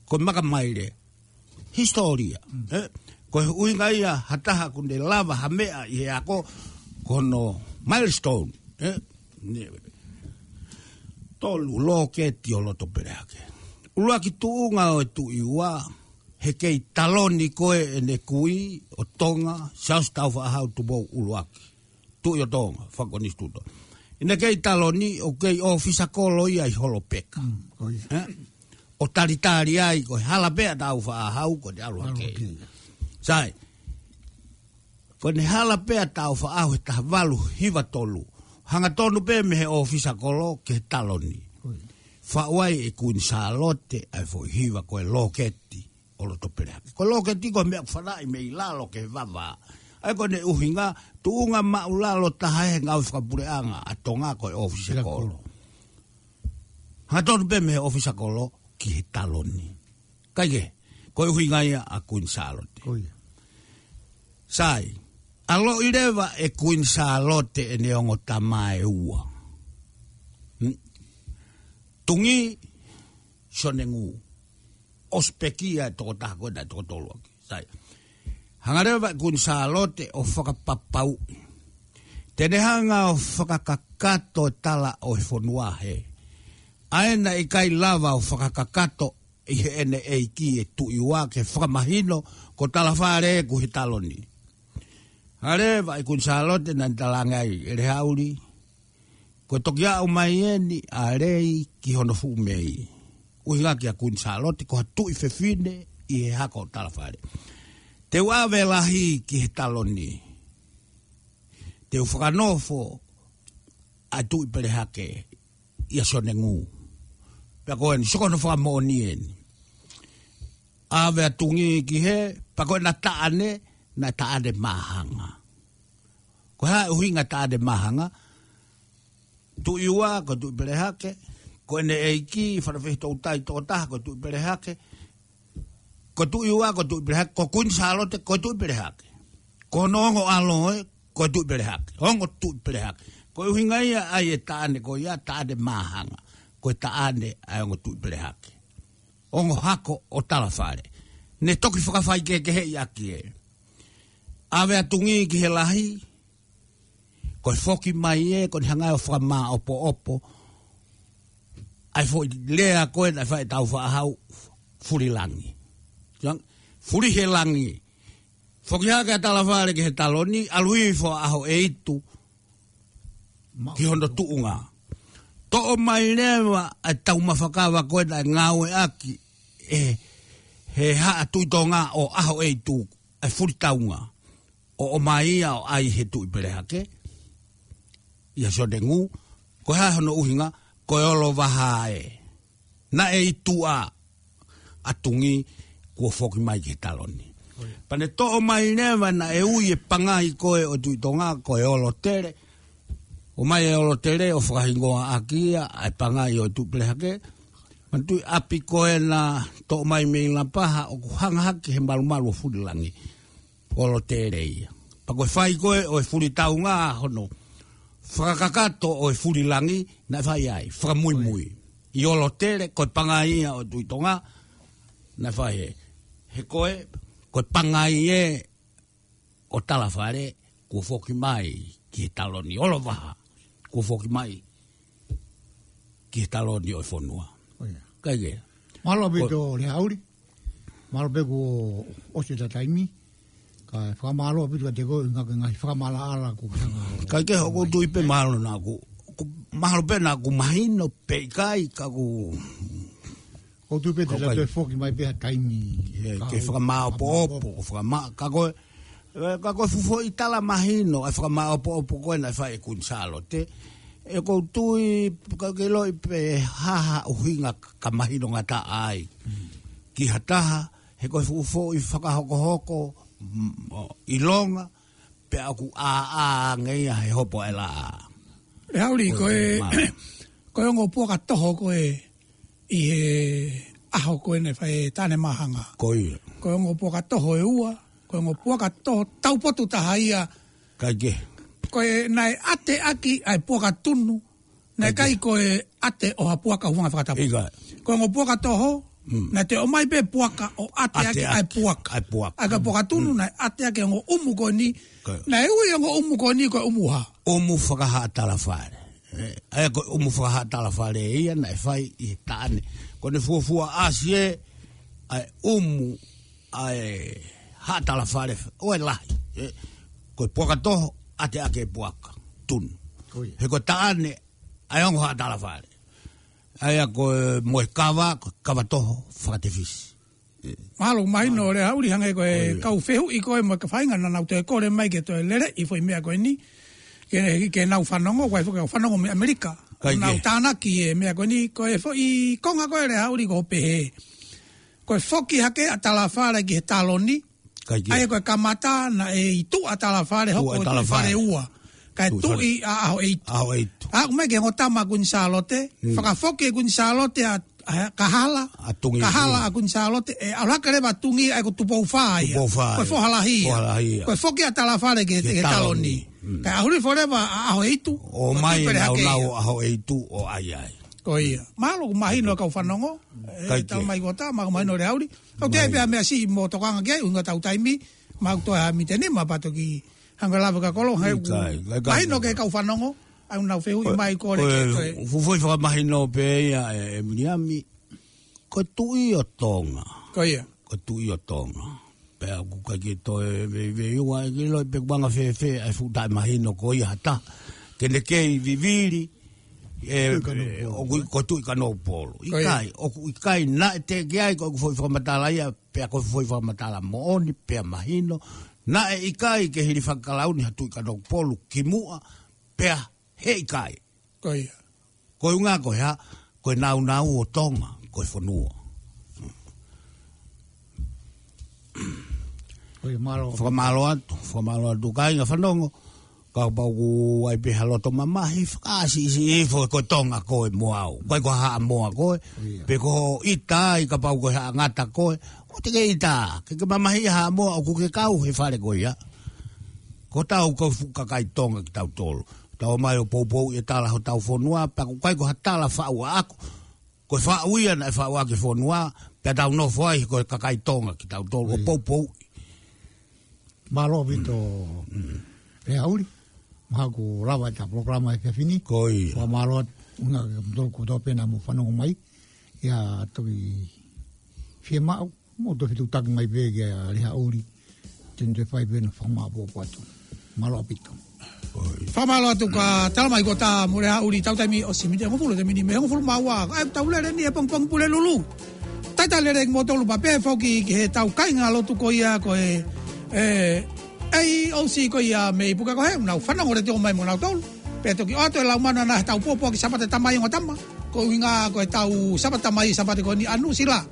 ko maka maire, historia. Mm. Eh? Ko ihu e ngai ai hataha kunde lava hamea i ako, ko no milestone. Eh? Ne, tolu loke ti o loto pereake. Ulua ki tuunga o e tu iwaa, he kei taloni koe e ne kui o tonga saus tau whaahau tu bau uluaki. Tu i o tonga, whakonis tuto. I ne kei taloni o kei o fisa kolo i ai holo peka. Mm, eh? O taritari ai koe halapea tau whaahau ko te alua kei. Sai, ko ne halapea tau whaahau he taha valu hiva tolu. Hanga tonu pe me he o fisa kolo ke taloni. Whaawai e kuin salote ai fo hiva koe loketi o lo to pere ko lo ke ti ko me fala i me la lo ke va va ai ko ne uhinga tu nga ma u la lo ta he nga fa pure anga a to nga ko e ofisa ko ha to be me ofisa ko lo ki ta lo ni ka ye ko uhinga ya a kun sa lo ti sai a lo i e kun sa lo te e ne ongo ta mai ua hmm? tungi sonengu. ngu ospekia e toko tako e toko tolo aki. Sai. Hangarewa vai kun salote o whakapapau. Tene hanga o whakakakato e tala o e whonua he. Aena i kai lava o whakakakato i ene e ki e tu i wake whakamahino ko tala whare e kuhi taloni. Hangarewa i kun salote nani talangai ere hauri. Ko tokia umaieni a rei ki honofu mei ui ki a kuni sāloti, koha tui whewhine i he hako talawhare. Te wā velahi ki he taloni. Te whakanofo ai tui pere hake i a sone ngū. Pea koe ni, soko no whakamoni e ni. Awe atungi ki he, pea koe na taane, na taane mahanga. Koe hae uhinga taane mahanga, tu iwa, ko tu pere hake, ko ne eiki fara fe to tai to ta ko tu perehake ko tu iwa ko tu perehake ko kun salo te ko tu perehake ko no ngo alo ko tu perehake ongo tu perehake ko hinga ia ai e ta ne ko ia ta de mahanga ko ta ane ai ongo tu perehake ongo hako o tala fare ne toki fuka fai ke ke he ia ki e ave atungi ki he lahi ko foki mai e ko hanga o fama opo opo opo ai fo le a ko e fa tau fa hau furi langi jang furi he langi fo ki ha ka tala fa le ke taloni a lui fo a ho e tu ki hono tu unga to o mai le wa a tau ma fa ka wa ko e nga o e aki e he ha tu to nga o a ho e tu a furi tau nga o o mai a ai he tu i pere hake ia so de ngu ko ha hono uhinga uhinga koe olo waha e. Na e itu a atungi kua foki mai ke taloni. Pane o mai newa na e ui e ko e o tuitonga koe olo tere. O mai e olo tere o whakahingoa akia a e pangai o tu plehake. Mantu api koe na toko mai mei la paha o ku hanga haki he malu malu o furilangi. Olo tere ia. Pako e whai koe o e furitau ngā hono. Pako whakakato o e furilangi na e whai ai, whakamui mui. I olo tere, koe panga ia o tuitonga, na e whai e. He koe, koe panga ia e, o tala whare, kua whoki mai ki he talo ni olo waha, kua whoki mai ki he talo oh, o e whonua. Kaigea. Mahalo abe tō le hauri, mahalo abe kua osi tataimi. Mahalo kai fa malo bi ga dego nga nga fa mala ala ku kai ke ho du ipe malo na ku malo pe na ku mai pe kai ka ku ko du pe de la te fo ki mai pe kai ni ke fa malo po po fa ma ka ko ka ko eh, fu fo itala mai no fa malo po po ko na fa e kun salo te e ko tu i ka ke lo ipe ha ha u hinga ka mai no nga ta ai mm. ki hataha he ko fufo i fa ka ho Mm, oh, ilonga pe aku a a ngai a he hopo ela E hauri, ko e, ko e ongo puaka toho ko e, i he aho ko e ne fai e tane mahanga. Ko i. Ko e ongo puaka toho e ua, ko e ongo puaka toho taupotu taha ia. Kai ke. Ko e nai ate aki ai puaka tunu, nai kai ko e ate oha puaka huanga whakatapu. Iga. Ko e ongo puaka toho, Mm. Na te o mai pe puaka o ate ake ai puaka. Ai puaka. Aka mm. puaka tunu mm. na ate ake ngō umu ko ni. Na ewe ngō umu ko ni koe umu ha. Umu whakaha atala whare. Eh, ai ako umu whakaha atala whare e ia na e whai i tāne. Ko ne fuafua asie ai umu ai hatala whare. O e eh, Ko Koe puaka toho ate ake e puaka tunu. Koe. He ko tāne ai ongo hatala whare ai a ko eh, moe kawa, kawa toho, whakatefis. Eh. Mahalo, mai no re hauri hangai koe kau fehu i koe moe ka whainga na nau te kore mai ke toe lere i foi mea koe ni. Ke, ke nau whanongo, koe fuka whanongo me Amerika. Kai ke. Nau tāna ki e mea koe ni koe i konga koe re hauri ko pe he. Koe foki hake a tala whare ki he talo ni. Kai ke. na e i tu a tala whare hoko e tala whare ua kai tu i a ao eit. Ao eit. A kuma ke ngota ma kun salote, mm. whaka foke kun salote a, a kahala. A tungi. Kahala a kun salote. E au hakare ba tungi e e a ku tupou whaa ia. Tupou whaa ia. Koe fohala hi ia. Fohala hi ia. Koe foke a tala whare ke, ke, ke taloni. Mm. Kai a huri fore ba a ao eitu. O mai e nao nao a ao eitu o ai ai. Ko ia. Malo kumahi no kau whanongo. E, kai ke. Tau mai gota, ma kumahi no reauri. Ok, pia mea si mo tokanga kia, unga tau taimi. Mau toa mitene, ma patoki. Mm hanga lava ka kolo hai mai no ke ka fanongo ai una feu i mai ko le fu foi fa mai no pe ia e, e muniami ko tu i o tonga ko ia ko tu i o tonga pe a kuka ki to e ve ve i wa ki lo pe kwanga fe fe ai fu dai mai no ko ia ta ke le ke i viviri e, e o e, ku ko tu i ka no polo i kai o ku i kai na te ki ai ko foi fa mata la ia pe ko foi fa mata la mo ni pe mai na e ikai ke hiri whakalau ni hatu i ka nong polu ki mua pea he ikai. Koi. Koi unga koi ha, koi nau nau o tonga, koi whanua. Koi malo. Whakamalo atu, whakamalo atu kai nga Koi ka ba u ai pe halo to mama hi fa si si fo ko tonga ko e moau ko ko ha mo ko pe ko ita i ka ba u ha ngata ko o te ke ita ke ke mama hi ha mo o ku ke kau he fa le ko ia ko ta u ko fu ka kai tonga ki tau tolo ta o mai o pou pou e tala ho tau fonua pa ku kai ko ha tala fa u a ko ko fa u ia na fa u a ke fonua pe ta u no fo ai ko ka kai tonga ki tau tolo o pou pou Malo vito. Mm. Mm. E auri? mahaku rawa ta programa e fini ko i wa maro una do ko do pena mo fano mai ya to i fie ma mo do fitu tag mai ve ge ali ha uri ten de fai ben fa ma bo pa to malo apito fa malo tu ka tal mai gota mo re ha uri tau tai mi o simi de mo fulo de mini me ngo fulo ma wa ai tau le re ni e pong pong pule lulu tai tai le re mo to lu pa pe fo ki ke tau kai nga lo tu ko ia ko e ei o si ko ia me puka ko he na ufana ngore te o mai mona tol pe to ki o te la umana na ta po po ki sapate ta mai ngota ko winga ko ta u sapata mai sapate ko ni anu sila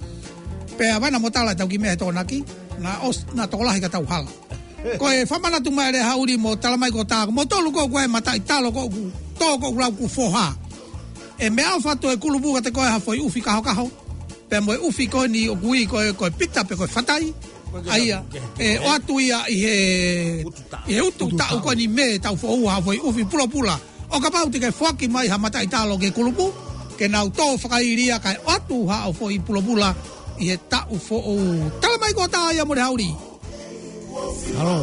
pe ava na motala ta ki me to na ki na os na to la ka ta u ko e fama na tu mai re hauri mo ta mai ko ta mo to ko ko e mata ta lo ko ku to ko ku la ku fo e me alfa to e kulubu ka te ko e ha foi u fi ka ho ka ho pe mo u fi ko ni u ko e ko pita pe ko fatai aia e o atu ia i he i he utu ta u koni me tau fo ua hafoi ufi pula pula o ka pauti ke fuaki mai ha matai talo ke kulupu ke nau tō whakairia kai o atu ha o fo i pula pula i he ta u fo u tala mai kua ta ia mure hauri Hello.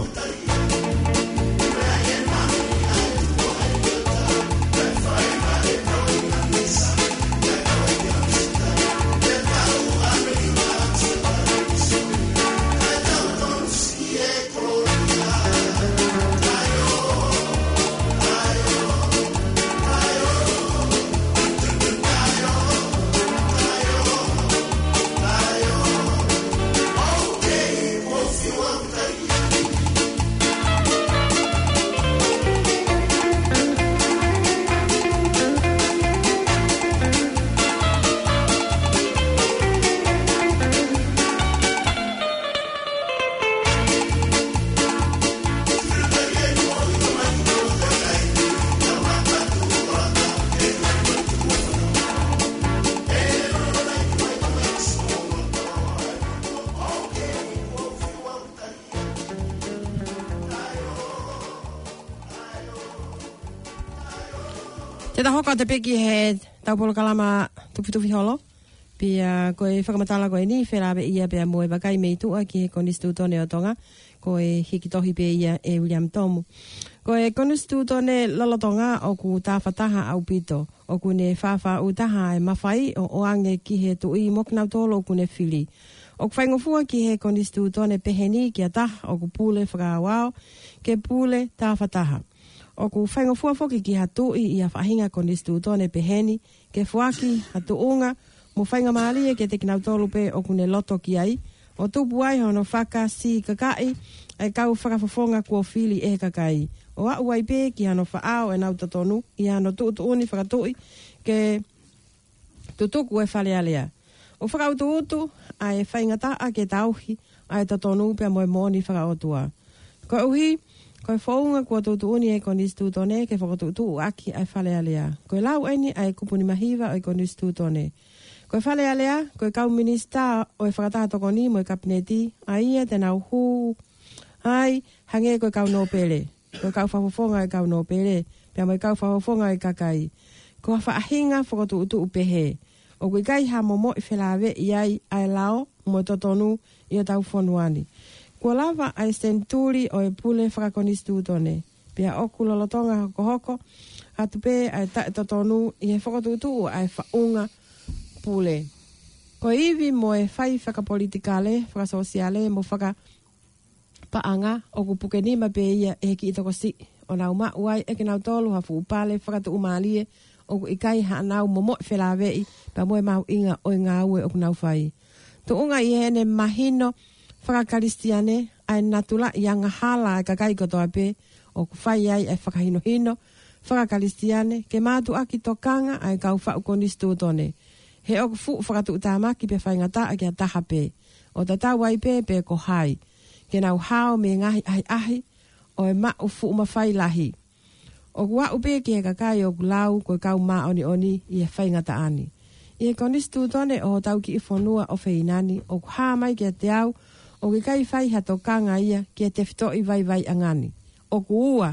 Tēnā hoko te peki he tau polo kalama tupu tupu holo. Pi uh, koe whakamatala koe ni, whera ape ia pia mua e wakai mei tua ki he konistu tone o tonga. Koe hiki tohi pia ia e William Tomu. Koe konistu tone lolotonga o ku tāwhataha au pito. O ku ne whawha utaha e mawhai o oange ki he tui moknau tolo ku ne fili. O ku whaingofua ki he konistu tone peheni ki a taha o ku pule whakawao ke pule tāwhataha o ku whainga fua foki ki hatu i ia a whahinga ko nisi tu tōne peheni, ke fuaki hatu unga, mo whainga maalie ke te kinau tolu pe o kune loto ki ai, o tupu ai hono faka si kakai, ai kau whakafofonga kua fili e kakai. O a uai pe ki hano whaao e nau tatonu, i hano tu tu uni whakatui, ke tutuku e whale alea. O whakautu tu ai e whainga taa ke tauhi, ai tatonu pia moe moni whakautua. Ko uhi, uh, Ko e whaunga kua tūtu uni e koni stu tone, ke whakatūtu u aki ai whale alea. Ko e lau eni ai kupuni mahiwa ai e koni stu tone. Ko e whale alea, ko e kau minista o e whakataha toko ni mo e kapineti, a ia tēnā uhu, ai, hange ko e kau nō pele. Ko e kau whafofonga e kau nō pele, pia mo e kau whafofonga e kakai. Ko a whaahinga whakatūtu u pehe. O kui kai ha momo i whelawe iai ai lao mo e totonu i o tau whonuani. Kua lava ai senturi o e pule whakakoni stūto ne. Pia oku lolotonga hoko hoko, hatu pē ai tae totonu i e whakatutu ai whaunga pule. Ko iwi mo e whai whakapolitikale, whakasosiale, mo whaka paanga o ku puke nima pē ia e ki itoko si. O nau ma uai e ki nau tolu hafu upale whakatu umalie o ku ikai haanau mo mo e pa mo e mau inga o inga aue o ku nau whai. Tu unga i hene mahino whakapolitikale, whakakaristiane ai natula i anga hala ai e ka kai kotoa pe o ku ai ai whakahino hino whakakaristiane ke mātu aki to kanga ai kau whau konistu tone he o kufu whakatu utama ki pe whaingata a kia taha pe o ta tau ai pe pe ko hai ke nau hao me ngahi ai ahi o e ma u uma whai lahi o ku wau ki e kakai o ku lau koe kau mā oni oni i e whaingata ani i e konistu tone o tau ki i whanua o whainani o ku hamai kia te au o o ke kai fai hato kanga ia kia te fito i vai vai angani. O ku ua,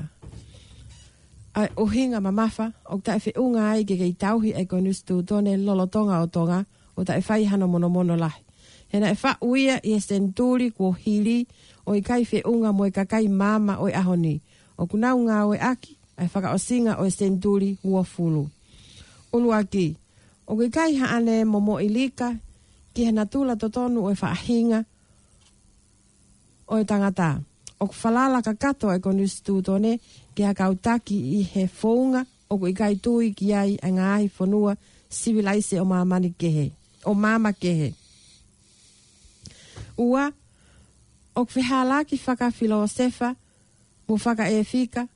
a, o hinga mamafa, o ta e unga ai ke kei tauhi e konustu tone lolotonga tonga o tonga, o ta e fai hano mono mono lahi. Hena e fa uia i e senturi kua hili, o i kai unga mo e kakai mama o i ahoni. O kuna unga o e aki, e whaka o singa o e senturi kua fulu. Ulu aki, o kai haane mo mo ilika, ki hena tula totonu o e whaahinga, o e tangata. O kwhalala ka kato e konu stu tone ki a kautaki i he fōunga o ku ikai tui ki ai a ngāhi whanua sivilaise o mamani kehe. O mama kehe. Ua, o kwhihala ki whaka filosefa, mo whaka e fika,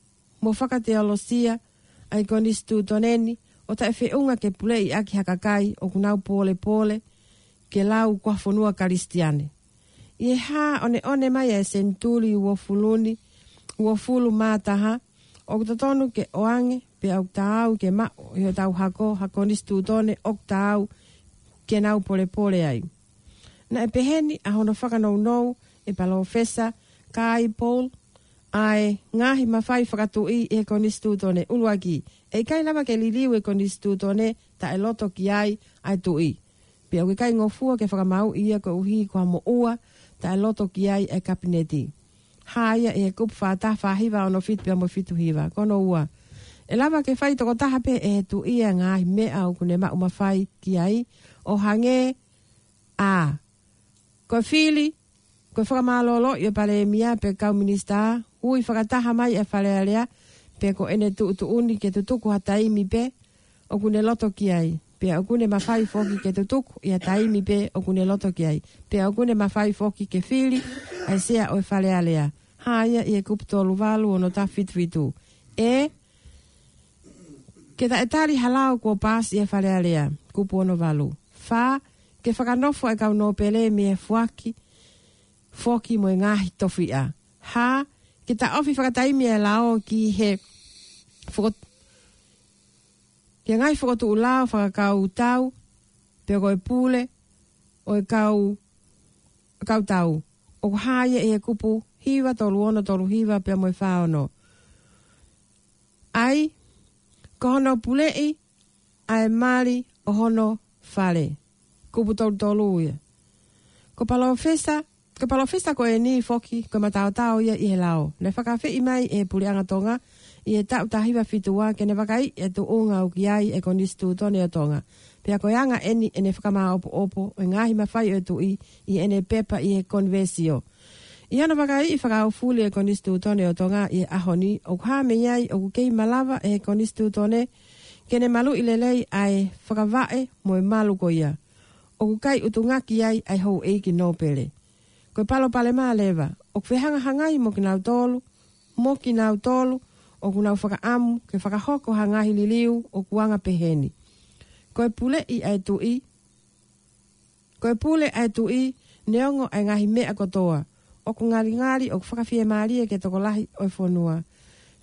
mo whaka teolosia, a i konu stu toneni, o ta e whiunga ke pulei aki hakakai o kunau pole pole ke lau kwa whanua karistiane ye ha one one mai e sentuli ua fuluni ua fulu mātaha o ta ke oang pe au ke ma o yo tau hako hako ni stu tone ok ke nau pole pole ai na e peheni a hono whaka nou nou e palo fesa kai pol ai ngahi mawhai tu i e ko ni stu tone uluagi e kai lava ke liliwe e ko ni stu tone ta e ki ai ai tu i pia o ke kai ngofua ke whakamau ia ko uhi kua mo ua ta e loto ki ai e kapineti. Haia e kupu whata hiva ono fit pia mo fitu hiva, kono ua. E lava ke whai toko pe e tu ia ngai me au kune ma umafai ki ai o hange a. Ko fili, ko whakamalolo i pale e mia pe kau minister hui whakataha mai e whalea lea pe ko ene tu utu uni ke tu tuku hataimi pe o kune loto ki ai pe ogune mafai foki ke tutuk ya taimi pe o ogune loto ke ai pe ogune mafai foki ke fili ai sia o fale alea haia ye kupto luvalu ono ta fitwitu e ke da etali halau ko pas ye fale alea kupu ono valu fa ke fakanofo e no pele mi e fuaki foki mo e ngahi tofia ha ke ta ofi fakataimi e lao ki he fuko Ke ngai whakatu u lao, whakakau tau, pe koe pule, o e kau, e kau tau. O haia e kupu, hiwa, tolu ono, tolu hiwa, pe amoe whaono. Ai, kohono pulei, ai mali, o hono fale. Kupu tolu tolu uia. Ko palo fesa, ko palo fesa ko e ni foki, ko matau tau ia i he lao. Ne whakawhi i mai e pule angatonga, tonga, i e tau tahi wa fitua ke ne wakai e tu unga uki ai e koni stu tone o tonga. Pea koe anga eni e ne whakama opo opo e ngahi mawhai o tu i i e ne pepa i e konvesio. I ana wakai i whakau fule e koni stu tone o tonga i e ahoni o kua me iai o kukei malawa e koni stu tone ke malu i lelei ai whakavae mo e malu ko ia. O kukai utu ngaki ai ai hou eiki nōpele. Koe palo pale maa lewa, o kwehanga hangai mo ki nau tolu, mo ki nau o kuna ufaka amu ke faka hoko hangahi liliu o kuanga peheni. Koe pule i ai tu i. Koe pule ai tu i neongo ai ngahi mea kotoa. O ku ngari ngari o kufaka fie maria e ke toko lahi o i e fonua.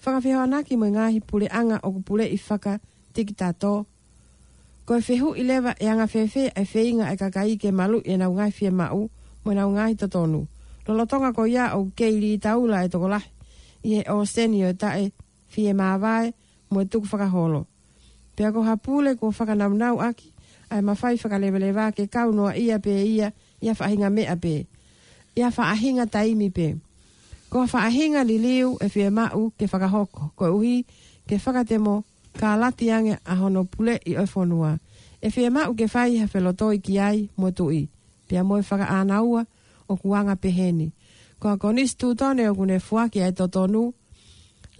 Faka fie hoanaki mo ngahi pule anga o ku i faka tiki tato. Koe fehu i lewa e anga fefe e feinga e kakai ke malu e na ngahi fie mau mo na ngahi totonu. Lolotonga ko ia o keili i taula e toko lahi. Ie o senio tae fie vai mo e tuku holo Pea ko hapule ko faka whakanaunau aki, ai mawhai whakalewelewa ke kau noa ia pe ia, ia hinga mea pe. Ia whaahinga taimi pe. Ko whaahinga li liu e fie u ke faka hoko ko uhi ke faka whakatemo ka alati ange a hono pule i oifonua. E fie u ke whai ha whelotoi ki ai mo tu i tui. Pea moe whakaanaua o kuanga peheni. Ko a konis tūtone o kune fuaki ai totonu, to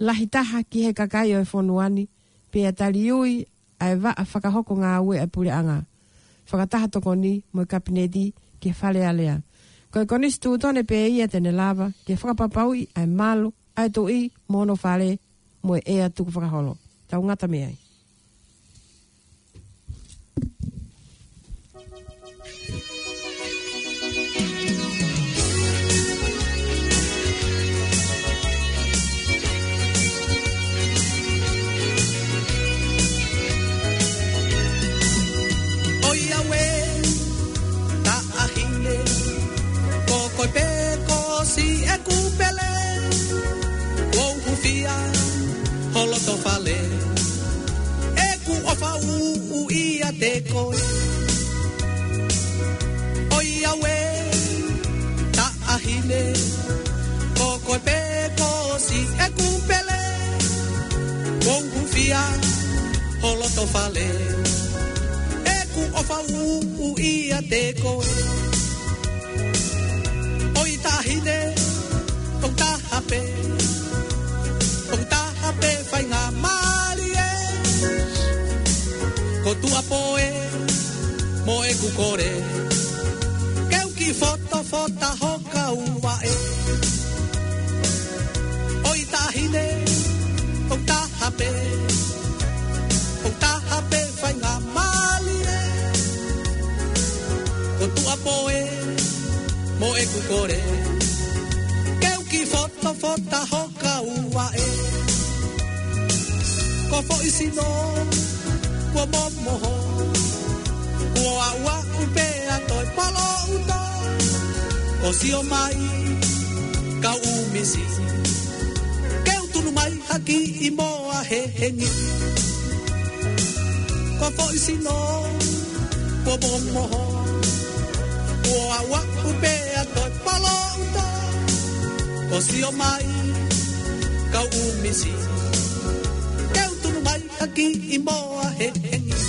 lahitaha ki he kakai o e fonuani, pe a tali ui, a e vaa whakahoko ngā ue a pule anga. Whakataha toko ni, moi kapinedi, ke whale alea. Koe koni stu tone pe ia tene lava, ke whakapapaui, a e malo, a e tui, mono whale, moi ea tuku whakaholo. Tau ngata mea ai. uu ia te koe Oi awe, ta ahine Ko koe pe e ko si e kumpele Kou kufia, holo to fale E ku ofa uu ia te koe Oi ta ahine, kou ta hape Kou ta hape fai ngamaa tua poe moe ku kore keu ki foto fota hoka ua e oi ta hine o ta hape o ta hape fai ngā mali e ko tua poe moe ku kore keu ki foto fota hoka ua e ko fo isi noa kua momoho Kua aua upea toi palo uta O sio mai ka umisi Keu tunu mai haki i moa he hengi Kua foi sino kua momoho Kua aua upea toi palo uta O sio mai ka umisi aki i moa he hengi.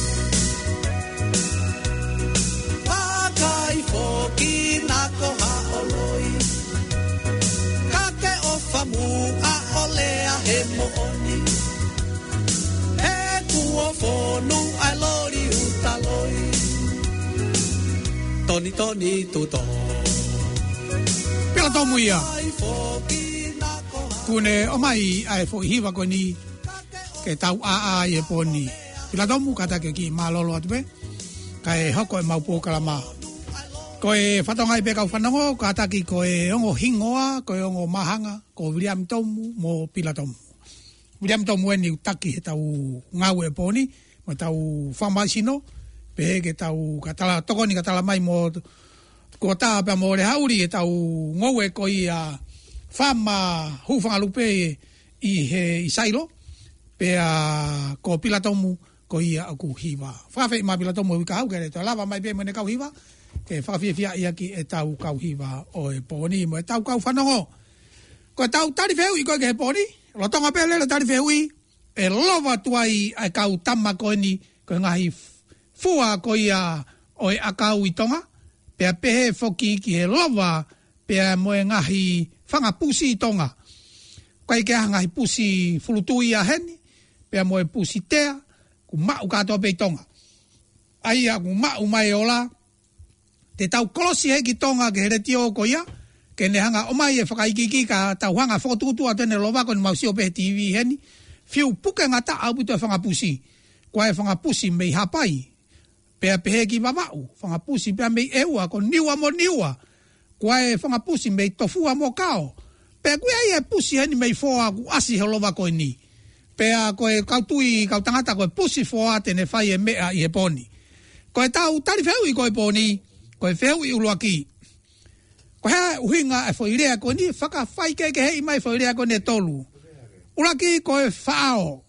Pākai fōki nā koha o loi, ka te ofa mū a olea he mooni. He kua fōnu ai lori utaloi, toni toni tuto. Pela tau muia! Kune o mai ai fōhiwa koni, ke tau a a e poni. I la domu kata ke ki ma lolo atu ka e hoko e mau maupo kala ma. Ko e whatongai pe kau whanongo, kata ki ko e ongo hingoa, ko e ongo mahanga, ko William Tomu mo pila tomu. William Tomu e ni utaki eta u ngau e poni, mo tau sino pe ke u tau katala tokoni katala mai mo ko ta pe mo le hauri eta u ngowe ko ia fama hu fa lupe i he isailo pe a ko pila tomu ko ia aku hiva fa fe ma pila tomu e ka au kere to lava mai pe mo ne ka hiva ke fa fi fi ia ki eta u ka hiva o e poni mo eta u ka fa no ko e ta u tari feu i ko e ke poni lo tonga pe le ta tari feu i e lova tu ai ai ka u tama ko ni ko nga hi a ko ia o e aka u i pe pe he foki ki e lova pe mo e nga hi fanga pusi tonga Kai ke hanga i pusi fulutui a heni, pe mo e pusitea ku ma u kato pe tonga ai a ku ma u mai ola te tau kolosi he ki tonga ke re tio ko ya ke ne hanga o mai e fa kai ki ka ta hanga fo tu tu atene lo ni ma si o pe tv he ni fiu puke nga ta abu te fanga pusi ko e fanga pusi mei hapai pe pe he ki baba u fanga pusi pe mei e u a ko niwa mo niwa ko e fanga pusi mei tofu a mo kao pe ku ai e pusi he ni mei fo a ku asi he lo ni pea ko e kautui kau tangata ko e pusi foa te ne fai e mea i e poni. Ko e tau tari whewi ko e poni, ko e whewi ulua ki. Ko hea uhinga e whoirea ko ni whaka whai keke hei mai whoirea ko ne tolu. Ula ki ko e whao.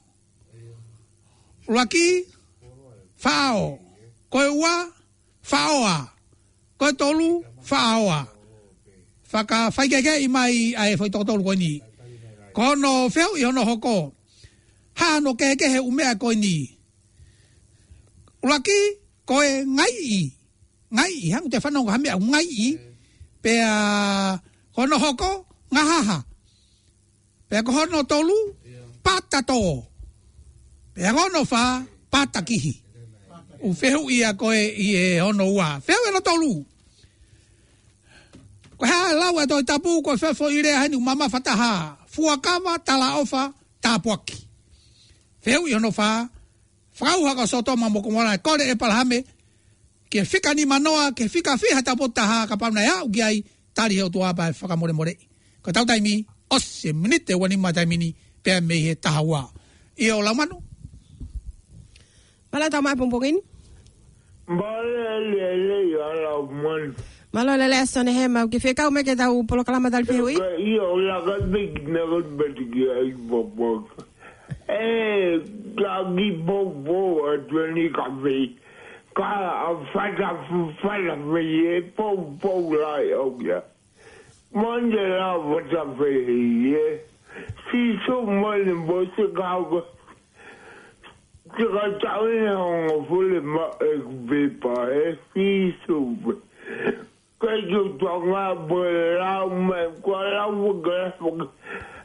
Ula ki whao. Ko e ua whaoa. Ko e tolu whaoa. Whaka whai keke hei mai a e whoi tokotolu ko ni. Ko no whewi hono hokoa ha no ke kehe kehe umea koe ni. Laki koe ngai i, ngai i, hangu te whanau ha mea ngai i, pea hono hoko ngahaha, pe ko hono tolu pata tō, pea hono wha pata kihi. U whehu ia koe i e hono ua, no e ero tolu. Ko hea lau e toi tapu koe whefo i rea henu mama fataha, fuakama tala ofa tapuaki feu yono fa fau ha ka soto ma moko mara kore e palhame ke fika ni manoa ke fika fi hata botta ha ka pa na ya e gi ai tari ho toa ba fa ka more more ko tau taimi osse minute wani ma taimi ni pe me he ta hawa e o la manu pala ta ma pompogin Bale le yo la mon. Malo le le sone he ma ke fika o me ke da u polo kala ma dal pe wi. Yo la ga big ne ga big ai bobo. E, la ki pou pou atweni ka fey, ka fata fou fata fey, pou pou la yo gya. Manje la wata fey heye, si sou mounen bousen ka wak. Ti ka chanye an, fule ma ek bepa he, si sou. Kaj yo tawa mounen la wak, wak la wak la wak.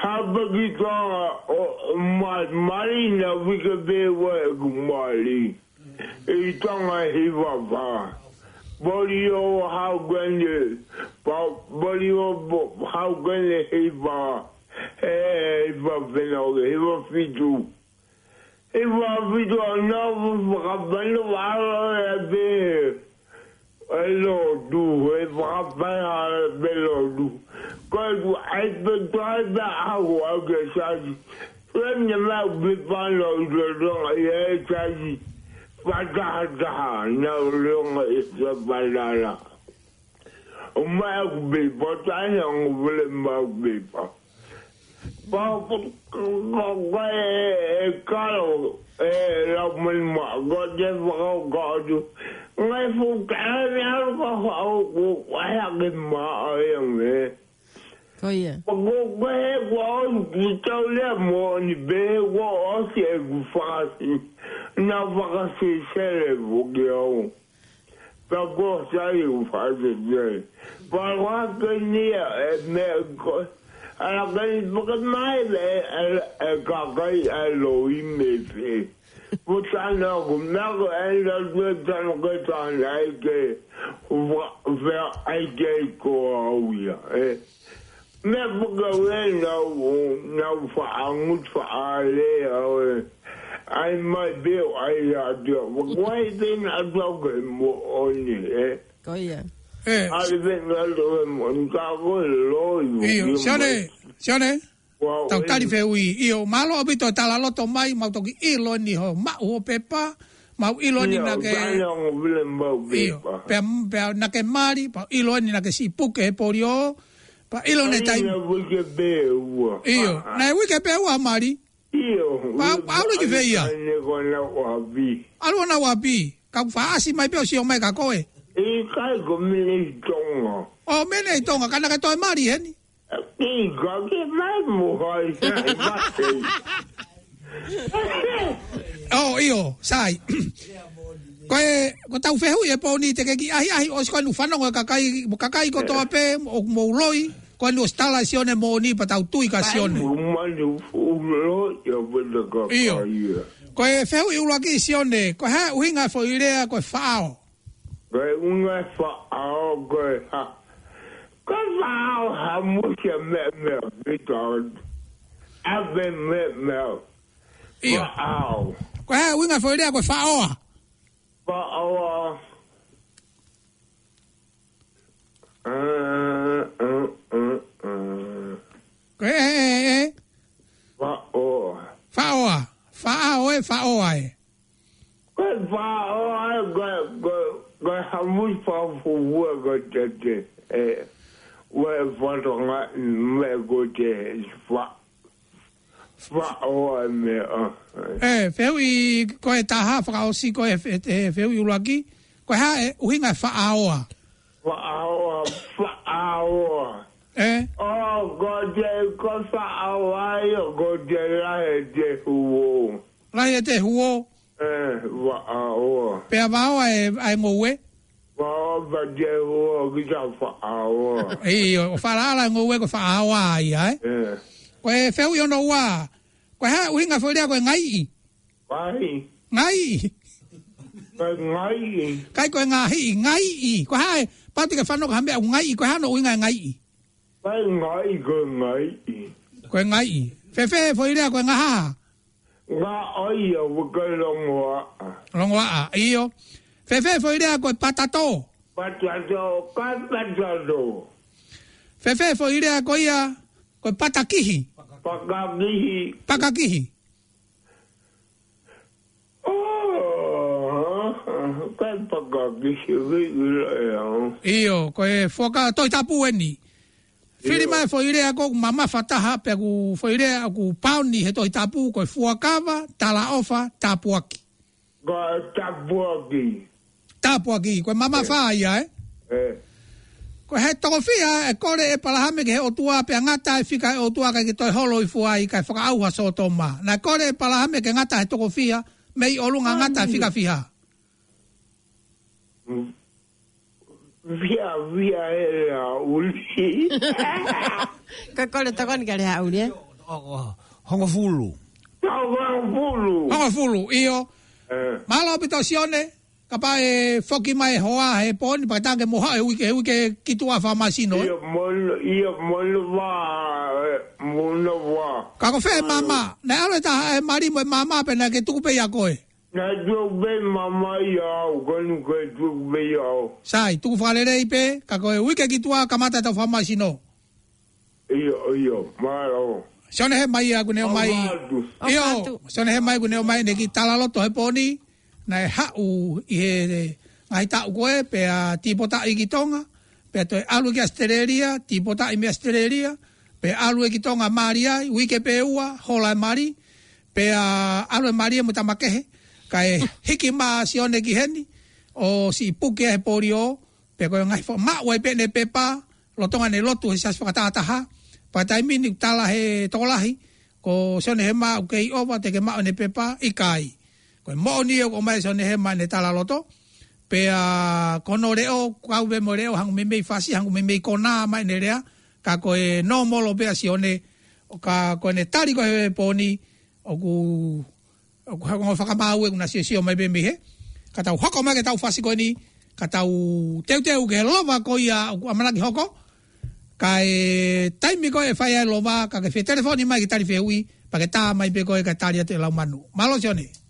How about uh, uh, we call my Now we can be with Marty. It's on his papa. Bodio, how But you how grande he was. Hey, Buffalo, he was Fidu. He was Fidu, no, Rabbanov, I'll be here. Elodu, i Belodu, Kọ́dù Àìpẹ́tọ́ Àìpẹ́ àwọ̀ ọ̀gẹ̀ ṣáàjì. Fẹ́mi máa gbé pálọ̀ ìdọ̀dọ̀ ẹ̀ ṣáàjì. Pátákátá náà lọ́wọ́ ìṣẹ́pá lára. Ọmọ ẹ̀kú bèbọ̀ táyà ń wọlé máa gbèbọ̀. Pokokokwe kalo lomil magoje magoju. Ngay futana yar ko hau ku waya gimma ayang eh. Oh yeah. Gbogbo ẹ̀wọ̀ òǹkìtọ́ lẹ́mọ̀ níbẹ̀ ẹ̀wọ̀ ọ̀sẹ̀ ẹ̀gùn fàkàsì náà fàkàsì iṣẹ́ rẹ̀ gbòógì ọ̀hún. Gbogbo ọ̀sẹ̀ ẹ̀gùn fàkàsì díẹ̀. Bàbá akéwì ní ẹ̀mẹ́kọ̀ọ́. A la kwenye fokat mwenye le, e kakay a lowi me pe. Mwen sa nan kwenye, nan kwenye nan kwenye tanan kwenye tanan, a ye kwenye a ye kwenye kwenye. Mwen fokat mwenye nou fokan mwenye, fokan mwenye, a yon mwenye de w a ye a de w. Mwenye de nan kwenye mwenye. sione taukali feui io malo obito tala loto mai mautoki ilo ni ho ma uo pepa mau ilo ni na ke io pe pe na ke mari pa ilo ni na ke si puke porio pa ilo ne tai io na wi ke pe wa mari io pa aulo ki veia alo na wa bi ka fa asi mai pe si o mai ka koe I e kai ko mele i tonga. O mele i tonga, kanaka toi mari heni? I e kai ke mai muha i e O iyo, sai. <clears throat> ko e ko tau fehu e po ni te ke ahi ahi o skoi lufana ko kakai kakai ko toa pe o mo loi ko lu stala sione mo ni pa tau tu i ka sione iyo ko e fehu i ulaki sione ko ha uinga fo ilea ko fao But we for our our cause of have been reúne-se agora. Casal Ramúcia Memel, Vitor. Ave Memel. Faal. Qual é a unha folha? Faal. Faal. Faal. Faal. Faal é faal. Faal é faal. ga ha mu fa fo wo ga de de e wa va ro nga me go de fa fa o me a e fe wi ko e ta ha fra o si ko e fe fe wi lo aki ko ha e u nga fa e a o a fa a o a fa a o a e o go de ko fa a o a go de la e de wo la e de wo Eh, wa'awa. Pe abawa e ai mowe? Wa va je o ki ja fa'awa. E o fara ala ngowe ko fa'awa ia e. Eh. Ko e feu yo no wa. Ko ha u inga folia ko ngai. Wai. Ngai. Ko ngai. Kai ko ngai ngai. Ko ha pati ka fano ka hambe ngai ko ha no inga ngai. Wai ngai ko ngai. Ko ngai. Fe fe folia ko ngai. Nga oio wukai longwa. Longwa a, iyo. Fefe foi rea koe patato. Patato, kai patato. Fefe foi rea iya, koe ia, koe patakihi. Pakakihi. Pakakihi. Oh, kai pakakihi, vii ilo ea. Iyo, koe foka toitapu eni. Iyo. Fili mai fo ire ako mama fataha pe ku fo ire ako pauni he toi tapu ko fuakava tala ofa tapuaki. Ba tapuaki. Tapuaki ko mama fa ia e. Eh. eh? eh. Ko he toko fia e kore e palahame ke he otua pe ngata e fika e otua ka ki to holo i fua i kai whaka auha so to ma. Na kore e palahame ke ngata he toko fia mei olunga ngata e fika fia. Mm via via e a uli. Ka kore ta koni kare a uli e? Eh? Hongo fulu. Hongo fulu. Hongo fulu, iyo. Eh. Mahalo pito sione. Kapa e foki mai e hoa e poni, pa tange moha e uike, e uike kitua wha masino. Iyo molu, iyo molu wa, eh, molu wa. Kako fe mama, ne alo e ta e marimo e mama pe na ke tukupe ya koe. Na tuku be mama ka tuku Sai, tuku whalere pe, kako e uike kitua tua kamata tau whamai sino. Iyo, iyo, maro. Sione he mai a guneo mai. Iyo, sione he mai guneo mai, neki talaloto he poni, na e hau i he ngai tau pe a tipota i gitonga, pe to e alu ki astereria, tipota i me astereria, pe alu e gitonga mari ai, uike pe ua, hola mari, pe a alu e mari e mo mutamakehe, pe ka e hiki ma si one ki heni o si puke e pori o pe ko ngai fo ma wai pe pe pa lo tonga ne lo tu sa fa ta ha pa tai min ni tala he tolahi ko se ne ma o ke o te ke ma ne pe pa i kai ko mo ni o ko mai se ne ma ne tala lo pe a kono re o ka u be mo re o hang me me fa si me me ko na ma ne rea ka koe e no mo lo pe a si one ka ko ne tari ko he poni o ku hakonga faka mau e unasi esio mai bembi he. Katau hoko mage tau fasiko ni, katau teu teu ke lova ko ia amanaki hoko. Ka e taimi ko e fai lova, ka ke fie telefoni mai ki tari fie ui, pa ke taa mai pe ko e ka tari te lau manu. Malo sione. Malo sione.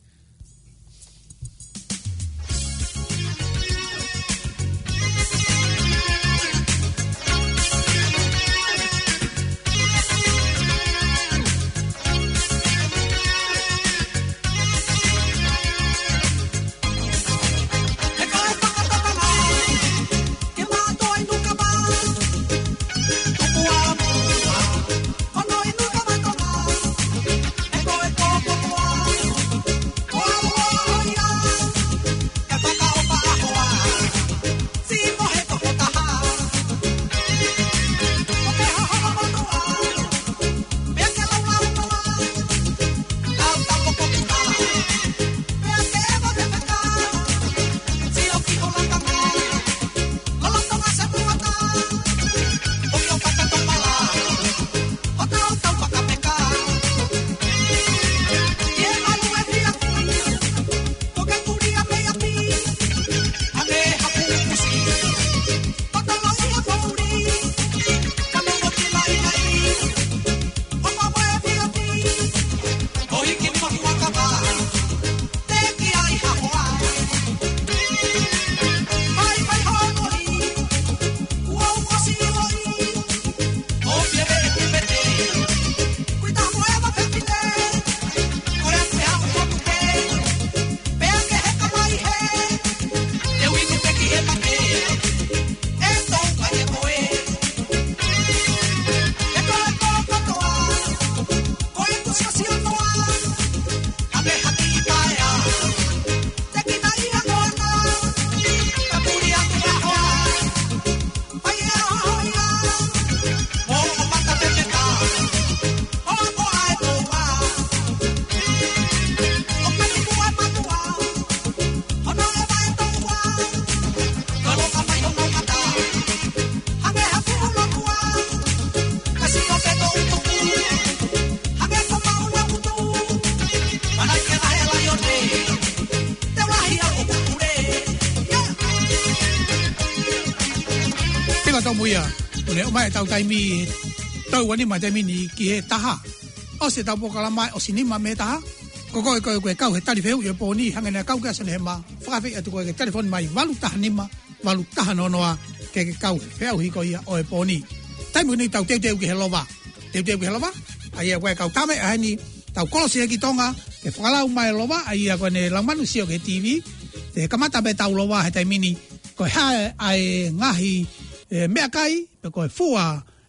taimi tau wani mai taimi ni ki he taha. O se tau pokala mai o sinima me taha. Ko koe koe koe kau he tari feu yo poni hangen a kau kiasane he ma. Whakawhi atu koe ke telefon mai walu taha nima, walu taha nonoa ke ke kau he feu hiko ia o he poni. Taimu ni tau teuteu ki he lova. Teuteu ki he lova? Aia koe kau tame a heni tau kolosi heki tonga ke whakalau mai lova. Aia koe ne langmanu sio ke TV. Te kamata pe tau lova he taimini. Koe hae ai ngahi e, mea kai pe koe fua. Koe hae ai ngahi mea kai pe koe fua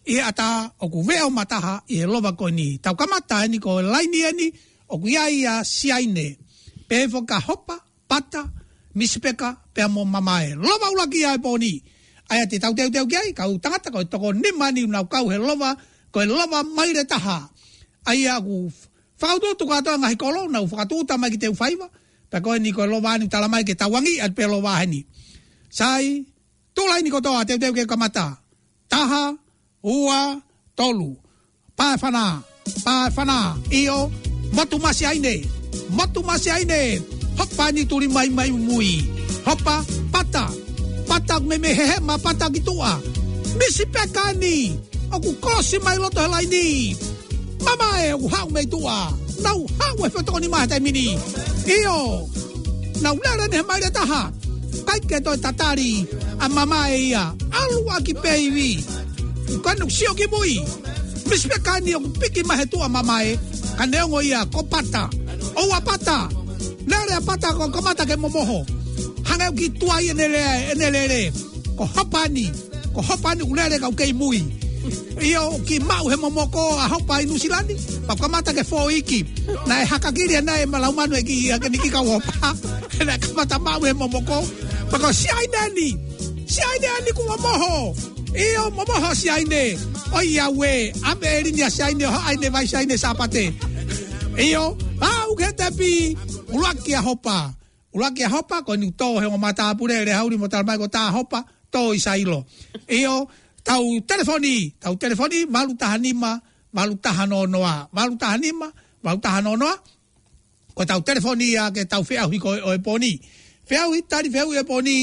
e ata o ku vea o mataha i e lova koe ni. Tau kamata e ni ko e laini e ni o ku ia ia si ai ne. Pe evo ka hopa, pata, misipeka, pe amo mamae. Lova ula ki ia e po ni. Aia te tau teo teo ki ai, ka u tangata koe toko ni mani unau kau he lova, koe lova mai re taha. Aia ku whakautua tuka atoa ngahi kolo, na u whakatuta mai ki te uwhaiwa, ta koe ni koe lova ni tala mai ke tawangi at pe lova heni. Sai, tūlai ni ko kotoa, teo teo ke kamata. Taha, taha, ua tolu pafana pafana io matu masi ai nei matu masi ai nei hopa ni turi mai mai mui hopa pata pata me me he he ma pata ki tua misi pekani aku kosi mai loto helai ni mama e u hau mei tua nau hau e fetoko ni mahe mini io nau lere ni he mai re taha kaike toi tatari a mama e ia alu aki peiwi kanung sio gibui mispe kani ang piki mahetua mamae kaneong oia kopata o apata lere apata ko kamata ke momoho hangau ki tuai enele enelele ko hopani ko hopani unere ka ukei mui Iyo ki mau he momoko a hopa i Nusilani pa kamata ke fo iki na e hakakiri na e malaumanu e ki ke niki ka wopa <laughs> na kamata mau he momoko pa ko si ai nani si ai nani ku momoho e o mama ho si ai ne o ia we a me ri ni si ai ne ho ai ne vai si ai ne sapate e o a u ke te pi ula ki a hopa ula ki a hopa ko ni to he o mata pure re hauri mo tal mai ko ta hopa to i sai lo e o tau telefoni tau telefoni malu ta hanima malu ta hanonoa malu ta hanima malu ta hanonoa ko tau telefoni a ke tau fea hui ko e, o e poni fea hui tari fea hui e poni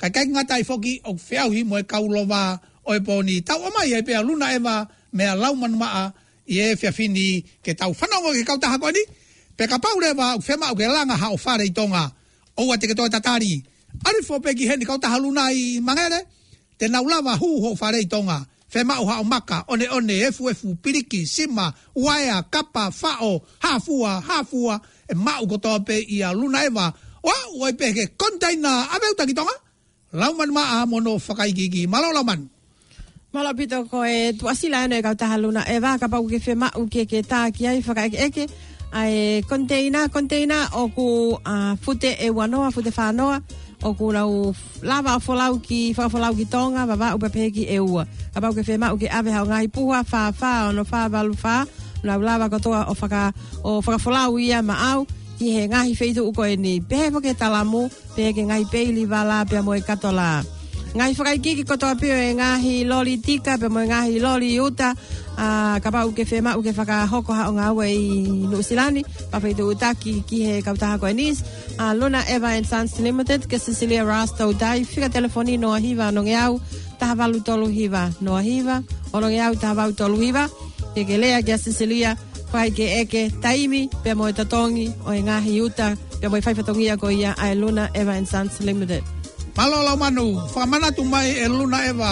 Kai kai ngata i foki o fiau hi moe kaulo vaa o e poni tau amai e pea luna e ma mea lau manu maa i e fia fini ke tau whanongo ke kautaha koe ni pe ka paure wa au fema au ke langa ha o whare i tonga o ate ke toi tatari ari fo pe ki heni kautaha luna i mangere te naulawa hu ho whare i tonga Fema uha o maka, one one, efu efu, piriki, sima, waea, kapa, fao, hafua, hafua, e mau kotoa pe i a luna ewa. Oa, uai ke kontaina, aveuta ki tonga. Lauman maa mono whakaikiki, malau lauman. Malapito ko e tuasila ano e kauta haluna e waka pau uke whema u ke ke tā ki ai whaka eke eke a e konteina konteina o ku a fute e wanoa fute whanoa o ku u lava o folau ki whawhalau ki tonga wa wau pepeki e ua a pau ke whema u ke ave hau ngai puha fa wha ono wha walu wha na lava to o whaka o whakafolau ia ma au ki he ngahi feitu uko e ni pehe ke talamu pehe ke ngahi peili wala pia e katola ngai fakai kiki ko tapi e ngahi loli tika pe mo ngahi loli uta a uh, ka pa uke fema uke faka hoko ha nga we i New Zealand pa pe tu uta ki ki he ka ta ko enis a uh, Luna Eva and Sons Limited ke Cecilia Rasto dai fika telefoni no hiva no nge au ta valu tolu hiva no hiva o no nge au ta valu tolu hiva ke ke lea ke Cecilia fai ke eke taimi pe mo tatongi o e ngahi uta pe mo fai fatongi ko ia a Luna Eva and Sons Limited Palolo manu, famana tu mai e luna eva,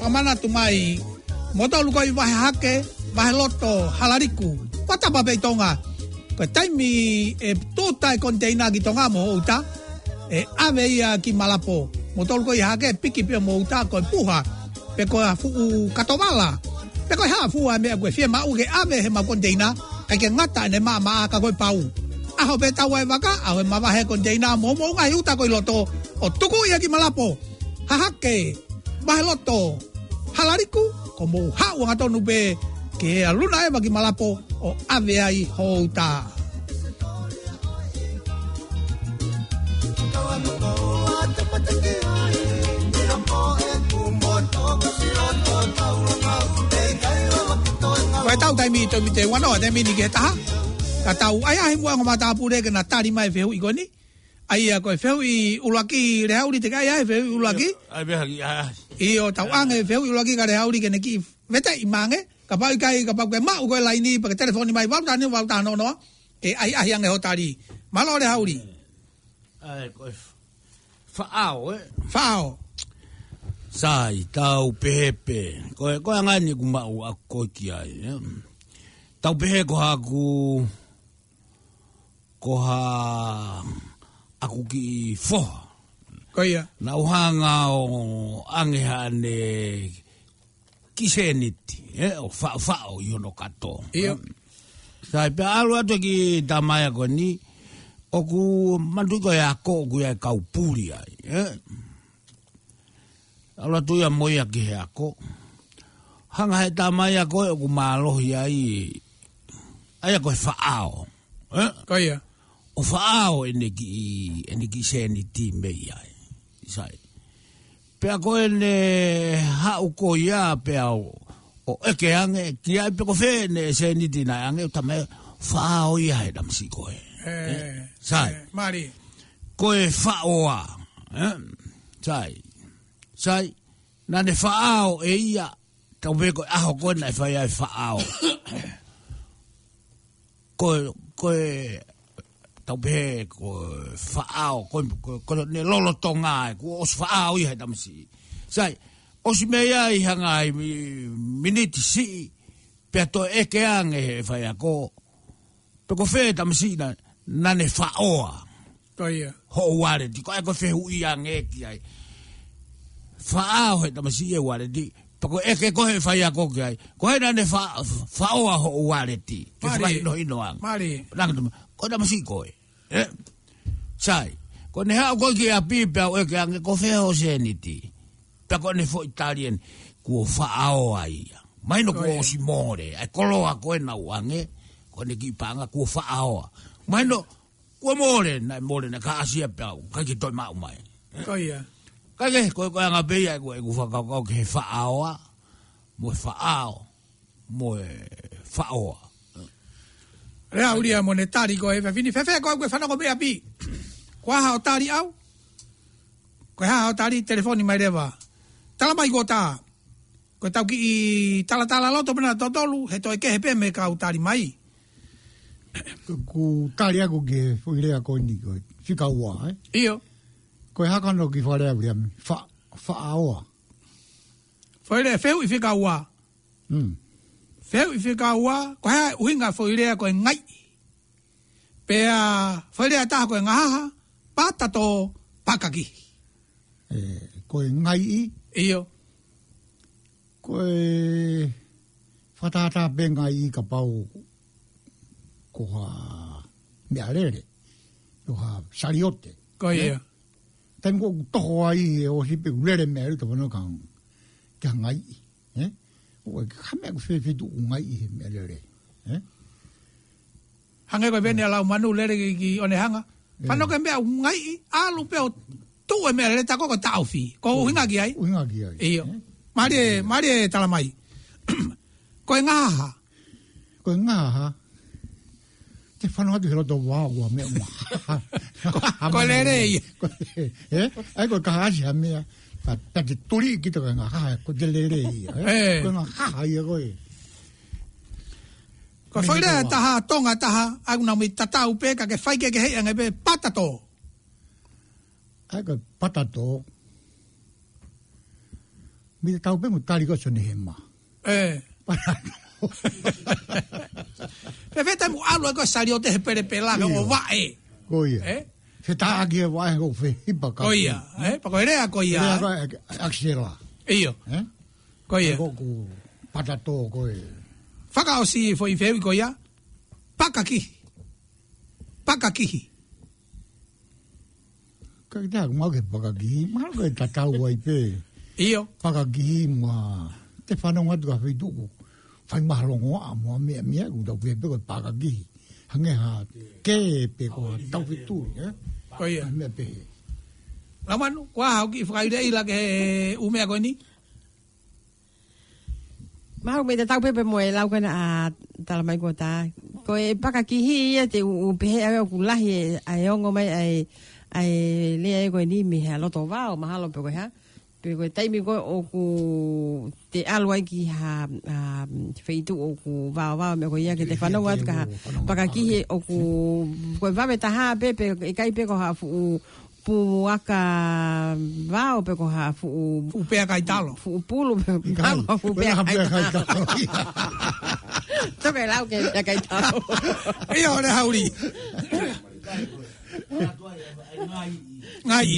famana tu mai. Moto luko i vahe hake, vahe loto, halariku. Pata pape i tonga. Koe taimi e tūta e konteina ki tonga mo uta, e ave ia ki malapo. Moto luko i hake, piki pio mo uta, koe puha, pe koe fu u katomala. Pe koe haa fua mea koe fie mauke ave he ma konteina, kai ke ngata ne maa maa ka koe pau. Aho pe tawa e waka, au e mawahe konteina, mo mo ngai uta koe loto, koe loto o tuku ia ki malapo. Hahake, mahaloto, halariku, ko mou hau ha tonu be, ke ea luna eva ki malapo o aveai houta. Koe tau taimi i tomi te wanoa, te mini ke taha. Ka tau, ai ahi mua ngomata apure ke na tari mai feo i goni. Koe tau, ai a koe whew i ulaki re hauri te kai ai whew i ulaki. Ai beha ki ai. I o tau ange whew i ulaki ka re hauri ke neki veta i mange. Ka pau i kai ka pau koe ma u koe laini pa ke telefoni mai wauta ni wauta no noa. E ai ahi ange hotari. Malo re hauri. Ai koe whaao e. Eh? Whaao. Sai, tau pehepe. Koe, koe angai ni ku mau a koe ki ai. Eh? Tau pehe ko haku... Ko haku... akuki foha Kaya. Na uhanga o angehane kiseniti, eh, o fa iono kato. Iya. Sai pe alu atu ki tamaya koni, o ku manduko ya ko ku ya kaupuri ai, eh. Alu atu ya moya ki ya ko. Hanga he tamaya ko ku malo ya i. Aya ko fa ao. Eh. Kaya. o whaao ene ki, ene ki se ni ti mei ai. Isai. Pea ko ene hau ko ia pea o, o eke ange, ki ai e pe ko whē ne se ni ti nai ange, o tame whaao ia he ramsi koe. Eh, sai. Eh, mari. Koe whaoa. Eh, sai. Sai. Nane whaao e ia, tau pe koe aho koe nai whai ai whaao. <coughs> koe, koe, tau be ko faao ko ko ne lolo tonga ko os faao ia da msi sai os me ia i hanga i miniti si pe to e ke ange e fa ko pe ko fe da msi na na ne faao to ia oh, ho wale di ko e ko fe hu ia nge ki ai faao e da msi e ware di Pako eke kohe fai a koke ai. Kohe nane fa, fa oa ho wale ti. Mari. Kifai no ino ang. Mari. kona masiko e. Eh? Sai. Kone hao koe ki a pipea oe ke ange kofea o seniti. Pea kone fo italien kuo whaao ai. Maino kuo o si more. Ai koloa koe na uange. Kone ki panga kuo whaao. Maino kuo more na more na ka asia pea. Kai ki toi mau mai. Koe ia. Kai ke koe koe anga pia koe ku whakakau ke whaao. Moe whaao. Moe whaoa. Rea ulia mone tari ko hewe fini. Fefe ko aukwe whanako mea pi. Ko aha o tari au? Ko aha o tari telefoni mai rewa. Tala mai ko ta. Ko tau ki i tala tala loto mena totolu. He toi ke hepe me ka u tari mai. <coughs> Ku tari aku ke fuirea ko indi ko. Fika ua, eh? Iyo. Ko e hakano ki whare au riam. Fa, fa aoa. Fuirea feu i fika ua. Hmm. Feu i fika ua, ko hea uinga fo irea koe ngai. Pea, fo irea taha koe ngaha, pata to pakaki. E, koe ngai i? Iyo. Koe, fatata pe ngai i ka pau, koha, mea rere, koha sariote. Koe iyo. Tengo toho ai e o hipe ulere mea rito wano kang, kia ngai i. Eh? Wai kame ku fefe tu ungai ihe me lere. Eh? Hangai pa vene alau manu lere ki one hanga. Pano eh. ke mea ungai i alu peo tu e me lere ta koko tau fi. Ko uhinga ki ai. Uhinga ki ai. Iyo. Eh? Mare, mare talamai. <clears throat> Koe ngaha. Koe ngaha. Te whanau atu hero to wāua mea mua. <laughs> Koe lere i. Koe lere. Ai koe kahasi ha mea. Koe lere a tati turi ki te kai ngā haha ko te lere i a eh? eh. ko ngā haha i a e koe ko whaire a taha tonga taha aguna mi tatau pē ka ke whaike ke hei angai pē patato ai ko patato mi tatau pē mu tari koso ni hema eh. <laughs> e patato Pe vete mu alu e koe sari o te he pere pelaga o vae. Koe. Eh? se ta aquí va a go fe y pa acá. Oia, eh, pa coer a coia. Axela. Iyo. Coia. Go go patato coe. Faca o si fo i feu coia. Pa ca aquí. Pa ca aquí. Ka ta mo que pa ca aquí, ma go ta ta go i pe. Iyo. Pa ca aquí ma. Te fa no ma do fe du. Fai mahalongo a mua mea mea, u tau pe pe koe pakakihi. Hange haa, ke pe koe, tau pe tūri, eh? Oia. Eh. Ramanu, kua hau ki whakaire i lage umea koe ni? Mahau me te tau pepe moe lau kena a talamai kua tā. Koe paka ki hi ia te upehe a weo kulahi a eongo mai a e lea e koe ni mi hea loto vau, mahalo pe koe haa pe tai mi ko o ku te alwai ki ha feitu o ku vao vao me ko ia ke te whanau atu ka ha pakakihe o ku koe vame taha pe pe e kai pe ko ha fu pu aka vao pe ko ha fu u fu pe aka italo fu u pulu pe ko fu pe aka italo toke lau ke aka italo iyo ne hauri <laughs> ngai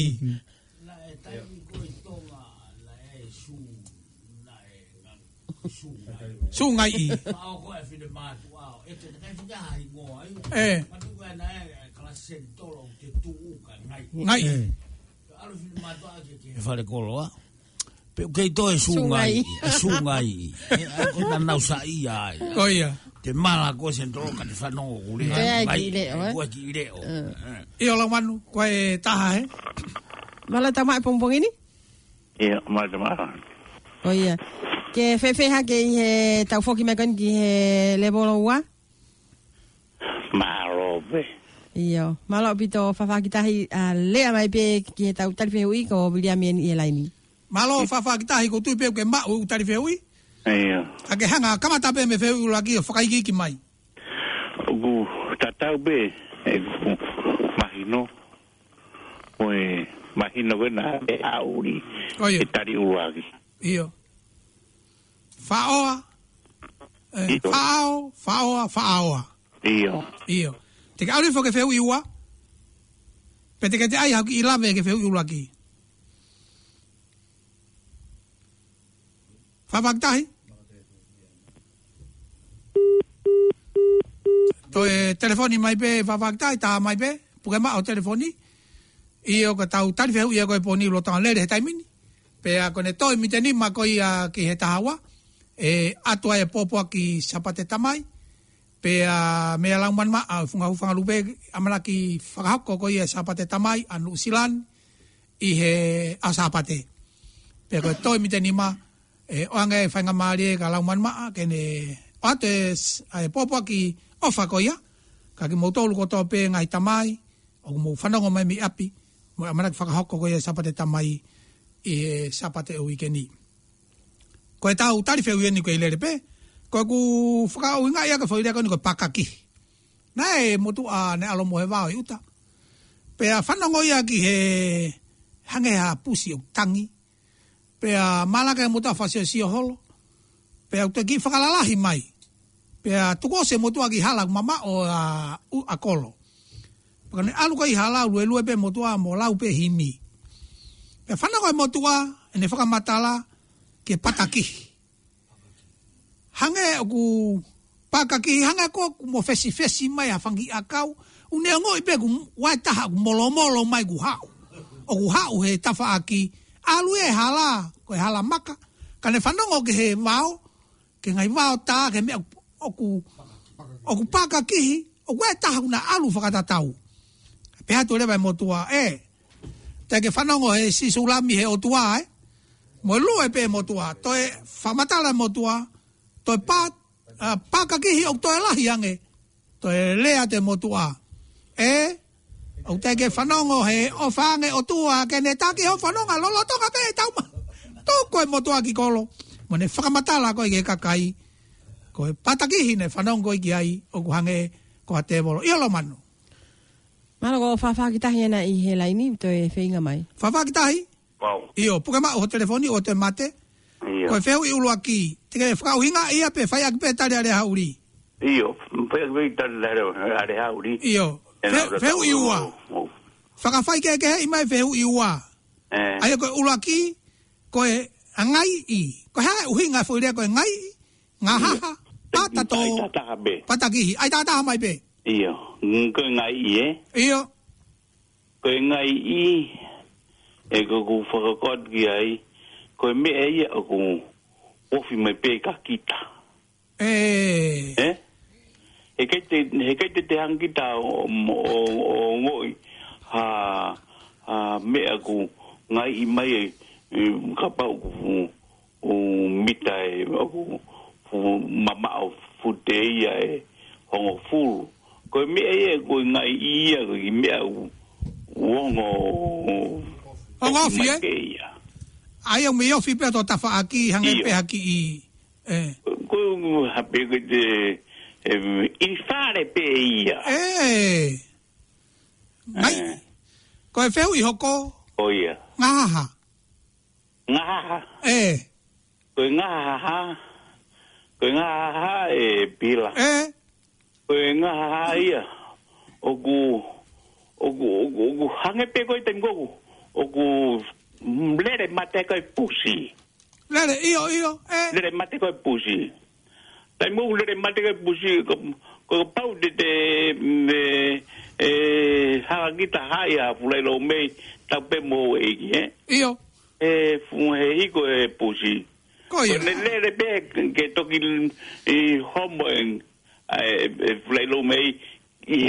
sunga i. Ngai. E fale koloa. Pe eh, eh, o keito e sunga i. E sunga i. E na nau sa i ai. Oia. Te mala koe sen tolo ka te whanongo kuri. Te ai ki leo. Eh. Koe ki leo. Io la manu, koe taha he. Mala tamai pompongini? Ia, mala tamai. Oia ke fefeha ke ihe tau foki mekan ki he lebolo ua? Marobe. Iyo, malo pito fafakitahi uh, lea mai pe ki he tau talife hui ko biliamien i elaini. Malo fafakitahi ko tui pe ke ma u talife hui? Iyo. Ake hanga kamata pe me fehu ula ki o fakaiki ki mai? Gu tatau be, e gu mahino, oe mahino gena e auri e tari uagi. Iyo. Iyo faoa eh, faao faoa faaoa io io te ka ari foke feu iwa pe te ka te ai haki i lave ke feu iwa ki fa bagtai to e telefoni mai pe fa bagtai ta mai pe puke ma o telefoni io ka tau tarfe u ia ko e poni lo tan lere he taimini pe a kone toi mi teni ma ko ia ki he tahawa hawa e atua e popoa ki sapate tamai, pe a mea lau manma, a funga hufanga lupe, amana ki whakahoko koi e sapate tamai, anu usilan, i he a sapate. Pe koe toi mite nima, e oanga e whainga maari e ka lau manma, kene atu e, e popoa ki ofa koi a, ka ki moutou luko toa pe ngai tamai, o mou whanongo mai mi api, mo amana ki whakahoko koi e sapate tamai, i he sapate o ikeni. Mm ko ta u tari fe u ni ko ile re pe ko ku fuka u nga ya ka foi ko ni ko pakaki na e mo tu a ne alo mo he va uta pe a fanno ngo ya ki he hange ha pusi u tangi pe a mala ka mo ta fa se si holo pe u te ki fuka la lahi mai pe a tu ko se mo tu a ki hala mama o a u a kolo Pakane alu kai hala lue lue pe motua mo lau pe himi. Pe whanako e motua, ene whakamatala, matala, ke pataki. Hange o ku pakaki hanga ko ku mo fesi fesi mai a fangi akau. Une ngo i begu waitaha ku molo molo mai gu hau. O gu hau he tafa aki. Alu e hala, ko e hala maka. Kane whanongo ke he mao, ke ngai mao ta, ke mea o ku, o ku pakaki hi. O kwe taha kuna alu whakatatau. Pea tu lewa e motua, e. Eh. Te ke whanongo he sisulami he otua, e. Eh mo lu e pe mo tua to e fa matala mo tua to e pa pa ka ki o to e la hiange to e le te mo tua e o te ke fa he o fa nge o tua ke ne ta ki o fa nonga lo lo to ka pe ta ma to ko e mo tua ki kolo mo ne fa matala ko e ka kai ko e pa ta ki hi ne fa no ngo ki ai o ku hange ko a te bolo i lo mano Mano ko fa fa kitahi ena i he laini to e feinga mai. Fa fa kitahi? pau. Io, puka ma o telefoni o te mate. Io. Koe feu i ulo aki. Te kere whakau hinga ia pe whai ake petare are hauri. Io, whai ake petare are hauri. Io. Feu i ua. Whaka whai ke ke i mai feu i ua. Eh. Aia koe ulo aki, koe angai i. Koe hae uhi ngai fwui rea koe ngai, ngahaha, patato. Aitataha be. Patakihi, aitataha mai pe. Io. Koe ngai i e. Io. Koe ngai i e ko ku whakakot ki ai, ko me e ia o ku ofi me pe ka kita. eh E? He kei te, he kei te te kita o, o, o ngoi, ha, ha me a ku ngai i mai e, e ka pau ku o u mita e, o ku fu mama o fu te ia e, hongo fulu. Ko me e ko ngai i ia ko me a ku, O ngā whi, eh? Ai au mea whi pia tō tawha aki, hanga pe haki i... Eh. Ko ngu hape ko te... I whare pe ia. Eh! Mai, eh. ko e whew i hoko? O ia. Ngā haha. Ngā haha? Eh. Ko e ngā haha? Ko e ngā haha e pila? Eh. Ko e ngā haha ia? Ogu... Ogu, ogu, ogu, hanga pe ko i tengoku? Ogu o ku lere mate koe pusi. Lere, iyo, iyo, eh. Lere mate koe pusi. Tai mou lere mate koe pusi, koe pau de te, e, e, haka kita haia, fulai lo mei, tau pe mou eki, eh. Iyo. E, fun he hiko e pusi. Koe, iyo. Lere pe, ke toki, i, homo, e, e, e fulai lo mei, i,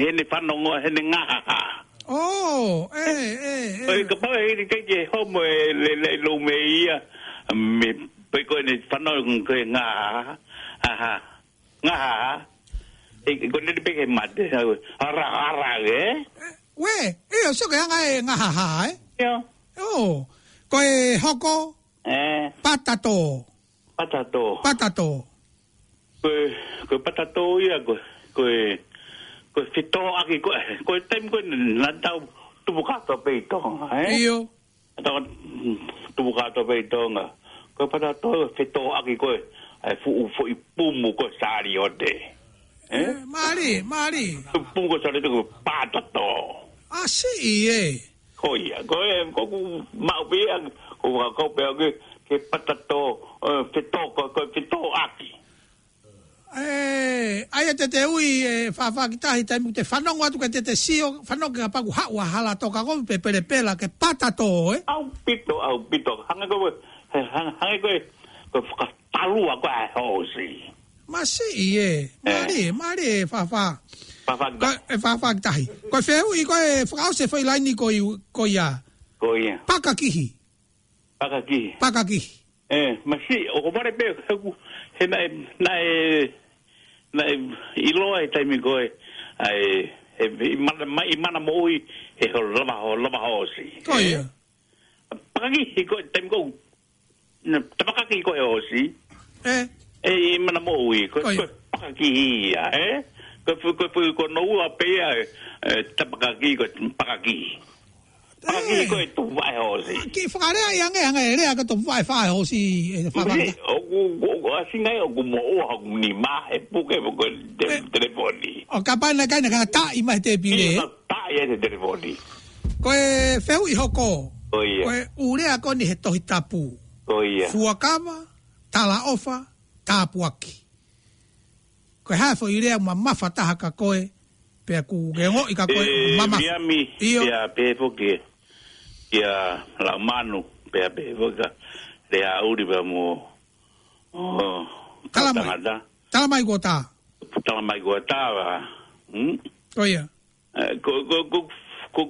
hene fanongo, hene ngaha, ha, ha. Oh, eh, eh, eh. Poi poi di che je homo le le lo me ia me poi ko ne fanno ko nga aha nga e ko ne pe che mate ara ara ge we e so che nga nga ha ha eh yo oh ko e hoko eh patato patato patato ko ko patato ia ko ko ko se to aki ko ko tem ko na ta tu buka to pe to eh io ta tu buka to pe to nga ko pa ta to se to aki ko ai eh, fu fu i pumu ko sari o de eh? eh mari mari pumu ko sari ko pa to to a si i e ko ia ko e ko ku ma ko ka ko pe ke patato fitoko eh, ko fitoko aki Eh, ai te te ui e fa fa kita hi te mute fa nonga tu ke te te sio fa nonga ka pagu hawa hala to ka gom pe pere pela ke pata to e. Au pito au pito hanga ko hanga hanga ko ka fa talu a ko ai hosi. Ma si e mari mari fa fa. Fa fa kita hi ko fe ui ko e fa au se foi laini ko i ko ya. Ko ia. Paka kihi. Paka kihi. Paka kihi. Eh, ma si o ko mare pe ku he nai, i loa e taimi goe, i mana mōi, e ho lama ho, lama ho osi. Koia? Eh? Pakaki, i koe, taimi kou, tapakaki i koe e osi. Eh? E? i mana mōi, koe, koe, pakaki i ia, eh? Koe, koe, koe, koe, koe, koe, koe, koe, pakaki. Aki ko e Ki whare a iange anga e rea ka tu fai fai hosi. Ose, oha kuni ma e puke e- telefoni. O kapai kaina kaka ta ima te pire. Ta ia telefoni. Ko e whew i hoko. Ko e ure a koni he tohi tapu. Oia. Fuakama, tala ofa, tapu Ko hafo i ma mafataha ka koe. Pea ku ngengo i e, mama. Ia mi, ia pe poke. ia la manu pe pe voka le a uri ba mo o tala mai tala mai gota tala mai gota va hm oia ko ko ko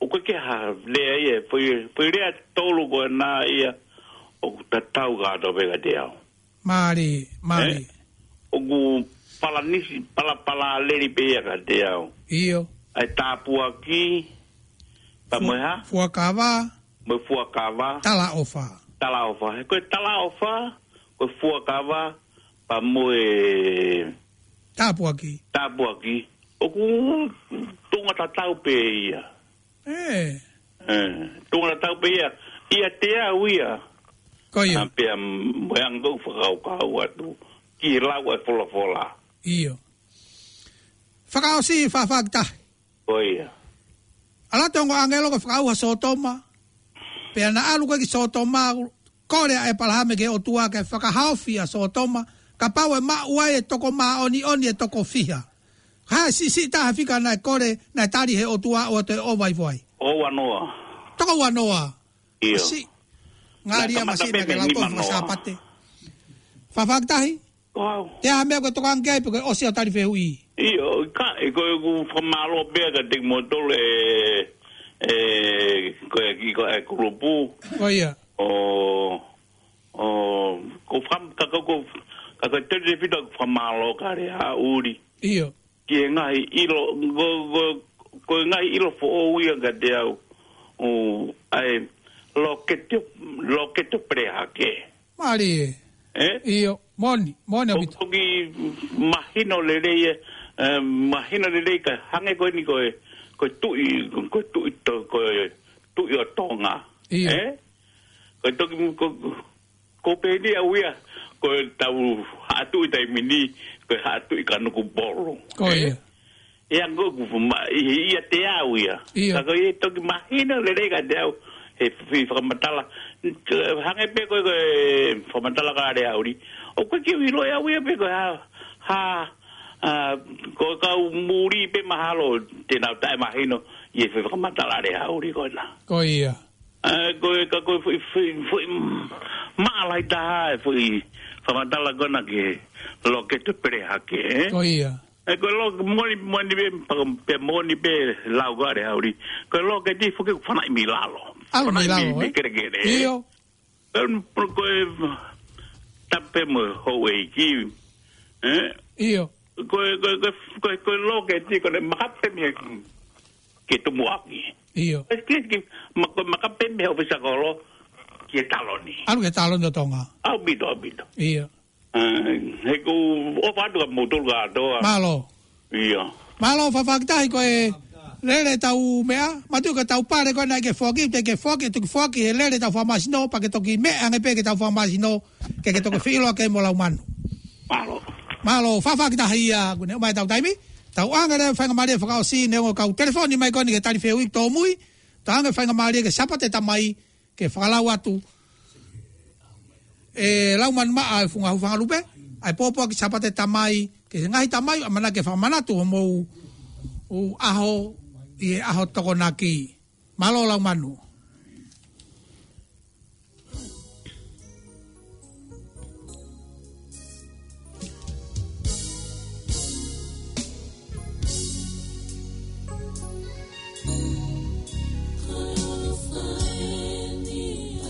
o ko ke ha le ai foi foi le tolo go na ia o tatau ga do vega deo mari mari eh? o gu palanisi pala pala leri pe ia ga deo io ai tapua aqui Ta mai ha? Fua kawa. Mai fua kawa. Tala ofa. Tala ofa. He koe tala ofa, koe fua kawa, pa moe... Tapua ki. Tapua ki. Oku, tunga ta tau pe ia. Eh. Eh, tunga ta tau pe ia. Ia te au ia. Koe ia? Pea moe angau whakau kau atu. Ki lau e fola fola. Iyo. Whakao si, whafakta. Koe ia. Koe ia ala tongo angelo ko fau so toma pe na alu ko so toma kore e pala me ke o tua ke faka hafi a so toma ka pau e ma wa e toko ma oni oni e toko fiha ha si si ta hafika na kore na tari he o tua o te o vai vai o wa noa toko wa noa io si ngaria ma si ke lato fa sa pate fa fa ta hi te ha me ko toko angai pe o si tari fe hui ko ku malo be ka tik motor e e ko ki ko e kurupu. Oh ya. O o ko fam ka ko ko ka ka tete pito ka malo ka re a uri. io Ki e ngai ilo go go ko e ngai ilo fo o wi ka te au. O ai lo ke te lo ke te pre ha ke. Mari. E. Eh? io Moni, moni abito. Ko mahino le Eh, mahina ni lei hange ko ni eh? ko ko tu i ko tu i to ko tu i tonga e ko to ko ko pe ni a wea ko ta u hatu i tai mini ko hatu i ka nuku boru ko e e eh? ango ku ma i a te a wea ka ko e to mahina le lei te au he fi fa matala hange pe ko ko fa matala ka re uri o ko ki wi ro ya wea pe ko ha Ah, ka muri pe mahalo te na ta imagino y fue como matar a uri ko la ko ia ah, ko e ka ko fu fu fu mm, ma la ta e fu fa matar la gona que lo que te pre ha que eh? ko ia e ko lo muri muri pe pe moni pe la ugare ha uri ko lo que ti fu que fue mi lalo al mi lalo ni eh? kere kere io un e, pro ko tapemo ho wei eh io koe koe koe koe koe loke e ti koe makape mea ke tumu aki. Iyo. Es kis ki makape mea ofisa koro ki e taloni. Anu ke taloni o tonga? Au bito, au bito. Iyo. Eh, he ku ofa atu ka mutul ka atoa. Malo. Iyo. Malo fafakta hi koe lele tau mea, matu ka tau pare koe nai ke foki, te ke foki, tu ke foki, lele tau famasino, pa ke toki mea ngepe ke tau famasino, ke ke toki filo ke mola umanu. Malo. Malo malo fa fa kita hia ah, gune mai tau taimi tau anga le fanga mari fa kausi ne ngo kau telefoni mai koni ke tari fewi to mui tau anga fanga mari ke sapa te tamai ke fa la watu e lau man ma ai funga hu fanga lupe ai popo ke sapa te tamai ke ngai tamai amana ke fa mana tu mo u aho i aho tokonaki malo lau manu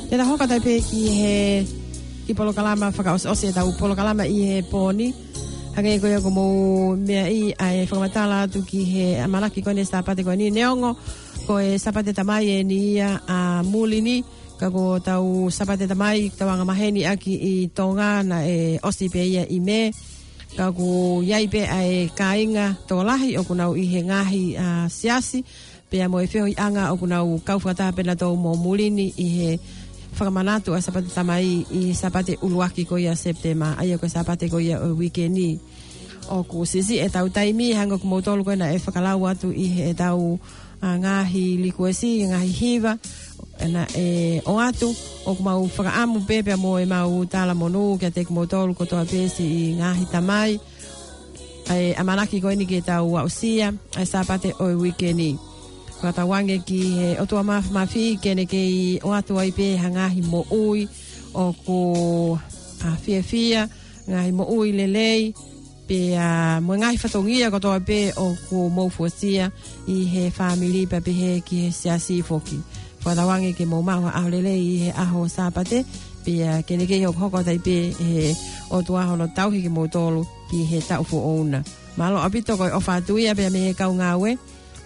Tēnā hoka tai pē ki he ki polo kalama whaka o se tau polo kalama i he pōni. Haka e koe ako mō mea i ai whakamatala tu ki he amalaki koe ne sāpate koe ni neongo. Koe sāpate tamai e ni ia a mūli ni. Ka ko tau sāpate tamai tawanga maheni aki i tonga na e osi pē ia i me. Ka ko iai pē ai kāinga tō lahi o kunau i he ngāhi a siasi. Pea mo e whiho i anga o kunau kauwhatāpena tō mō mūlini i he ngāhi whakamanatu a sapate tamai i sapate uluaki ko ia septema ai ako sapate ko ia o weekend i o ko sisi e tau taimi hango ko mautolu ko ina e whakalau atu i he tau uh, ngāhi likuesi, ngāhi hiva ena e o atu o ko mau whakaamu pepe mo e mau tala monu kia te ku mautolu ko toa pesi i ngāhi tamai ai amanaki ko ini ke tau wausia ai sapate o weekend i Kua tawange ki he eh, otua maf mafi kene kei o atua i pe hangahi mo ui o ko a fia fia ngahi mo ui lelei pe a mo ngahi fatongia kato a pe o ko mo fosia i he family pa pe he ki he siasi foki. Kua tawange ki mo maho aho lelei i he aho sapate pe a kene kei o koko tai pe he otua hono tauhi ki mo tolu ki he taufu ouna. Malo apito koi ofatuia pe a me he kau ngawe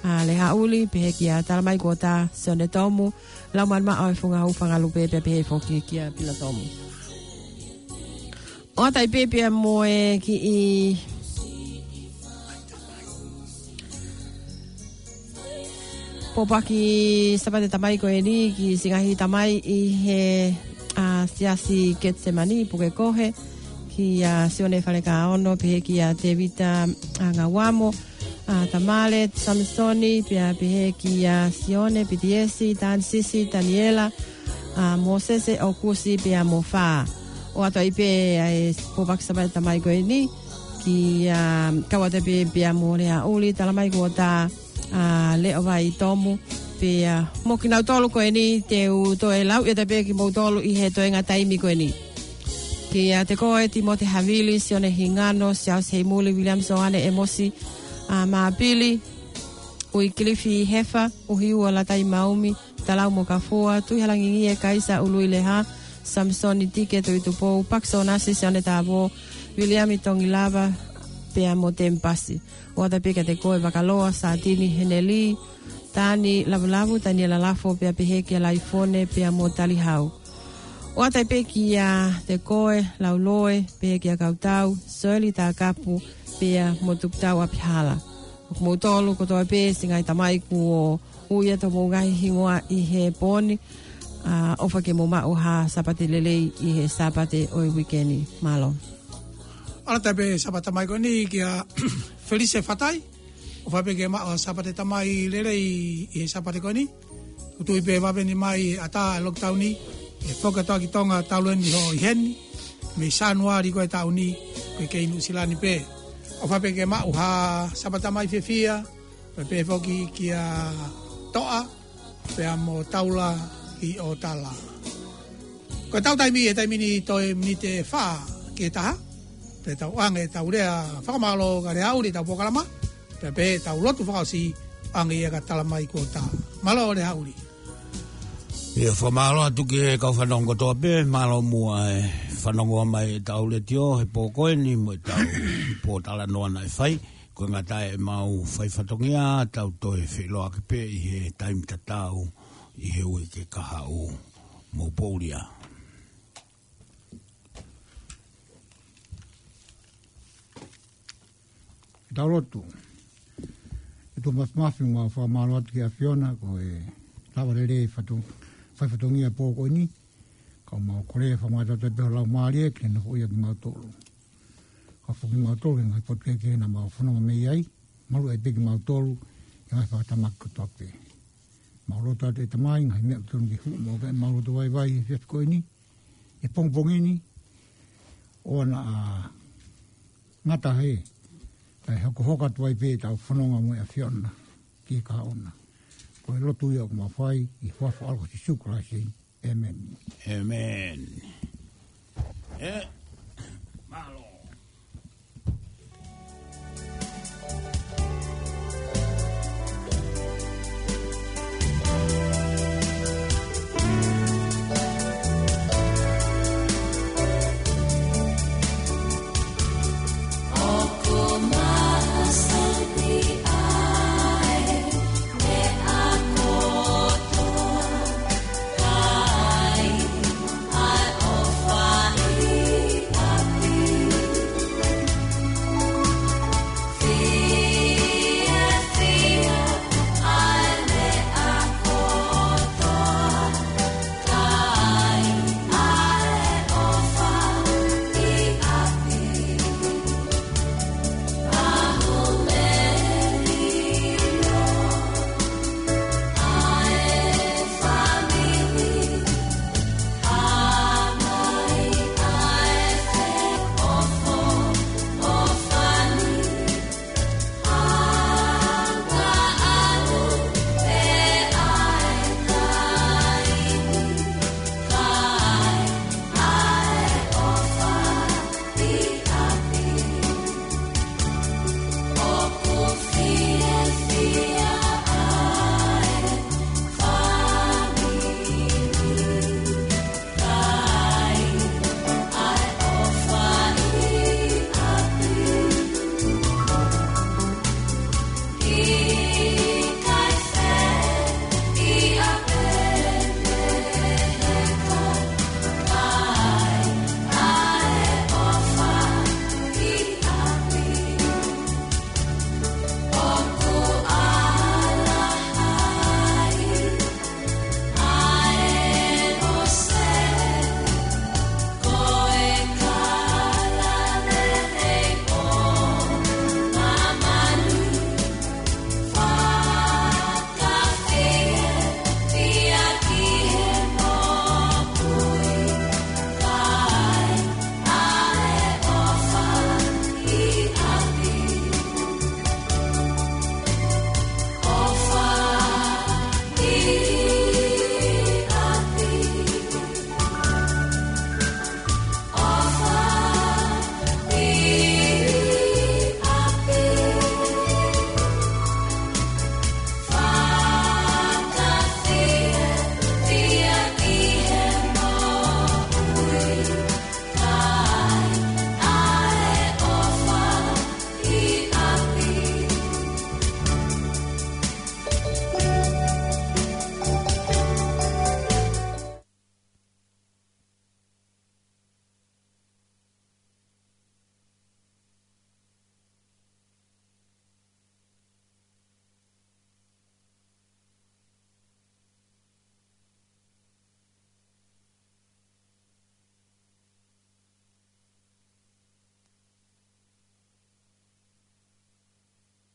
a le hauli pehe ki a talamai kota sione tomu lau man ma oi funga e hupanga lupe pe pehe foki e ki a pila tomu o tai pepe a moe ki i popaki sapate tamai ko e ni ki singahi tamai i he a siasi ketsemani puke kohe ki a sione faleka ono pehe ki a tevita a ngawamo ki a uh, Tamale, Samsoni, pia pihe ki uh, Sione, Pidiesi, Dan Sisi, Daniela, uh, Mosese, Okusi, pia Mofa. O ato ipe ai uh, po baksa bai tamai koe ni ki uh, kawata pe pia morea uli talamai ko ta uh, ah, leo vai tomu pia mokinau tolu koe ni te u toe lau e tapia ki mou tolu i he toe ngā taimi koe ni. Ki uh, te koe ti mo te havili, sione hingano, siaus hei muli, William Soane, emosi, mosi, ama ah, pili uikilifi hefa uhiu walatai maumi talau mokafua tuihalangingie kaisa uluileha samsoni tike tuitupou paksonasi seone tavo wiliami tongilava pea motempasi uatapika tekoe vakaloa saatini heneli tani lavulavu tani lalafo pea peheki alaifone pea motalihau uataipekia tekoe lauloe peheki akautau soeli takapu pia mo tuk tau api hala. Ok mo tolu ko toa pesi ngai tamai ku o uia to mo ngai hingoa i he poni. Uh, ofa ke mo ma ha sapate lelei i he sapate oi wikeni malo. Ala tebe sapata mai koni ki a <clears throat> felice fatai. Ofa pe ke ma o sapate tamai lelei i he sapate koni. Utu i pe wapeni mai ata lockdowni. E fokatoa ki tonga tauleni ho i heni. Me sanuari koe tauni koe ke inu silani pe o fa pe ma uha ha mai fe fia pe pe fo ki a toa pe a taula i o tala ko tau tai mi e tai mini to e mini te fa ke ta pe tau ang e tau rea fa ma lo ga auri tau pokalama pe pe tau lotu fa si ang e ga tala mai ko ta ma lo re auri E fa malo atu ki e kau whanongo toa pe, malo mua e whanongo a mai e tau tio, he pō ni mo e tau la <coughs> tala noa nai whai, koe ngata e mau whai whatongia, tau to e whi loa ki pe i he taim ta tau, i he ui ke kaha o mō pōria. E tau rotu, e tō mafimafi mua wha malo atu ki a Fiona, koe tawarele e whatongo whaifatongia pōko ini, ka o mao korea whamaita te peho lau maalia, kia na hoia ki mao tōru. Ka whuki mao tōru, kia ngai potke ke na mao whanama mei ai, maru ai peki mao tōru, kia ngai whakata maku tōke. Mao rota te tamai, ngai mea tōru ki hu, mao kai mao rota waiwai e whiatko ini, e pongpong ini, o na a ngata hei, tai hoko hoka tuai pē tau whanonga mui a whionna, ki ka ona. Koe lotu ia kuma whai i whafo alko si sukrasi. Amen. Amen. Yeah.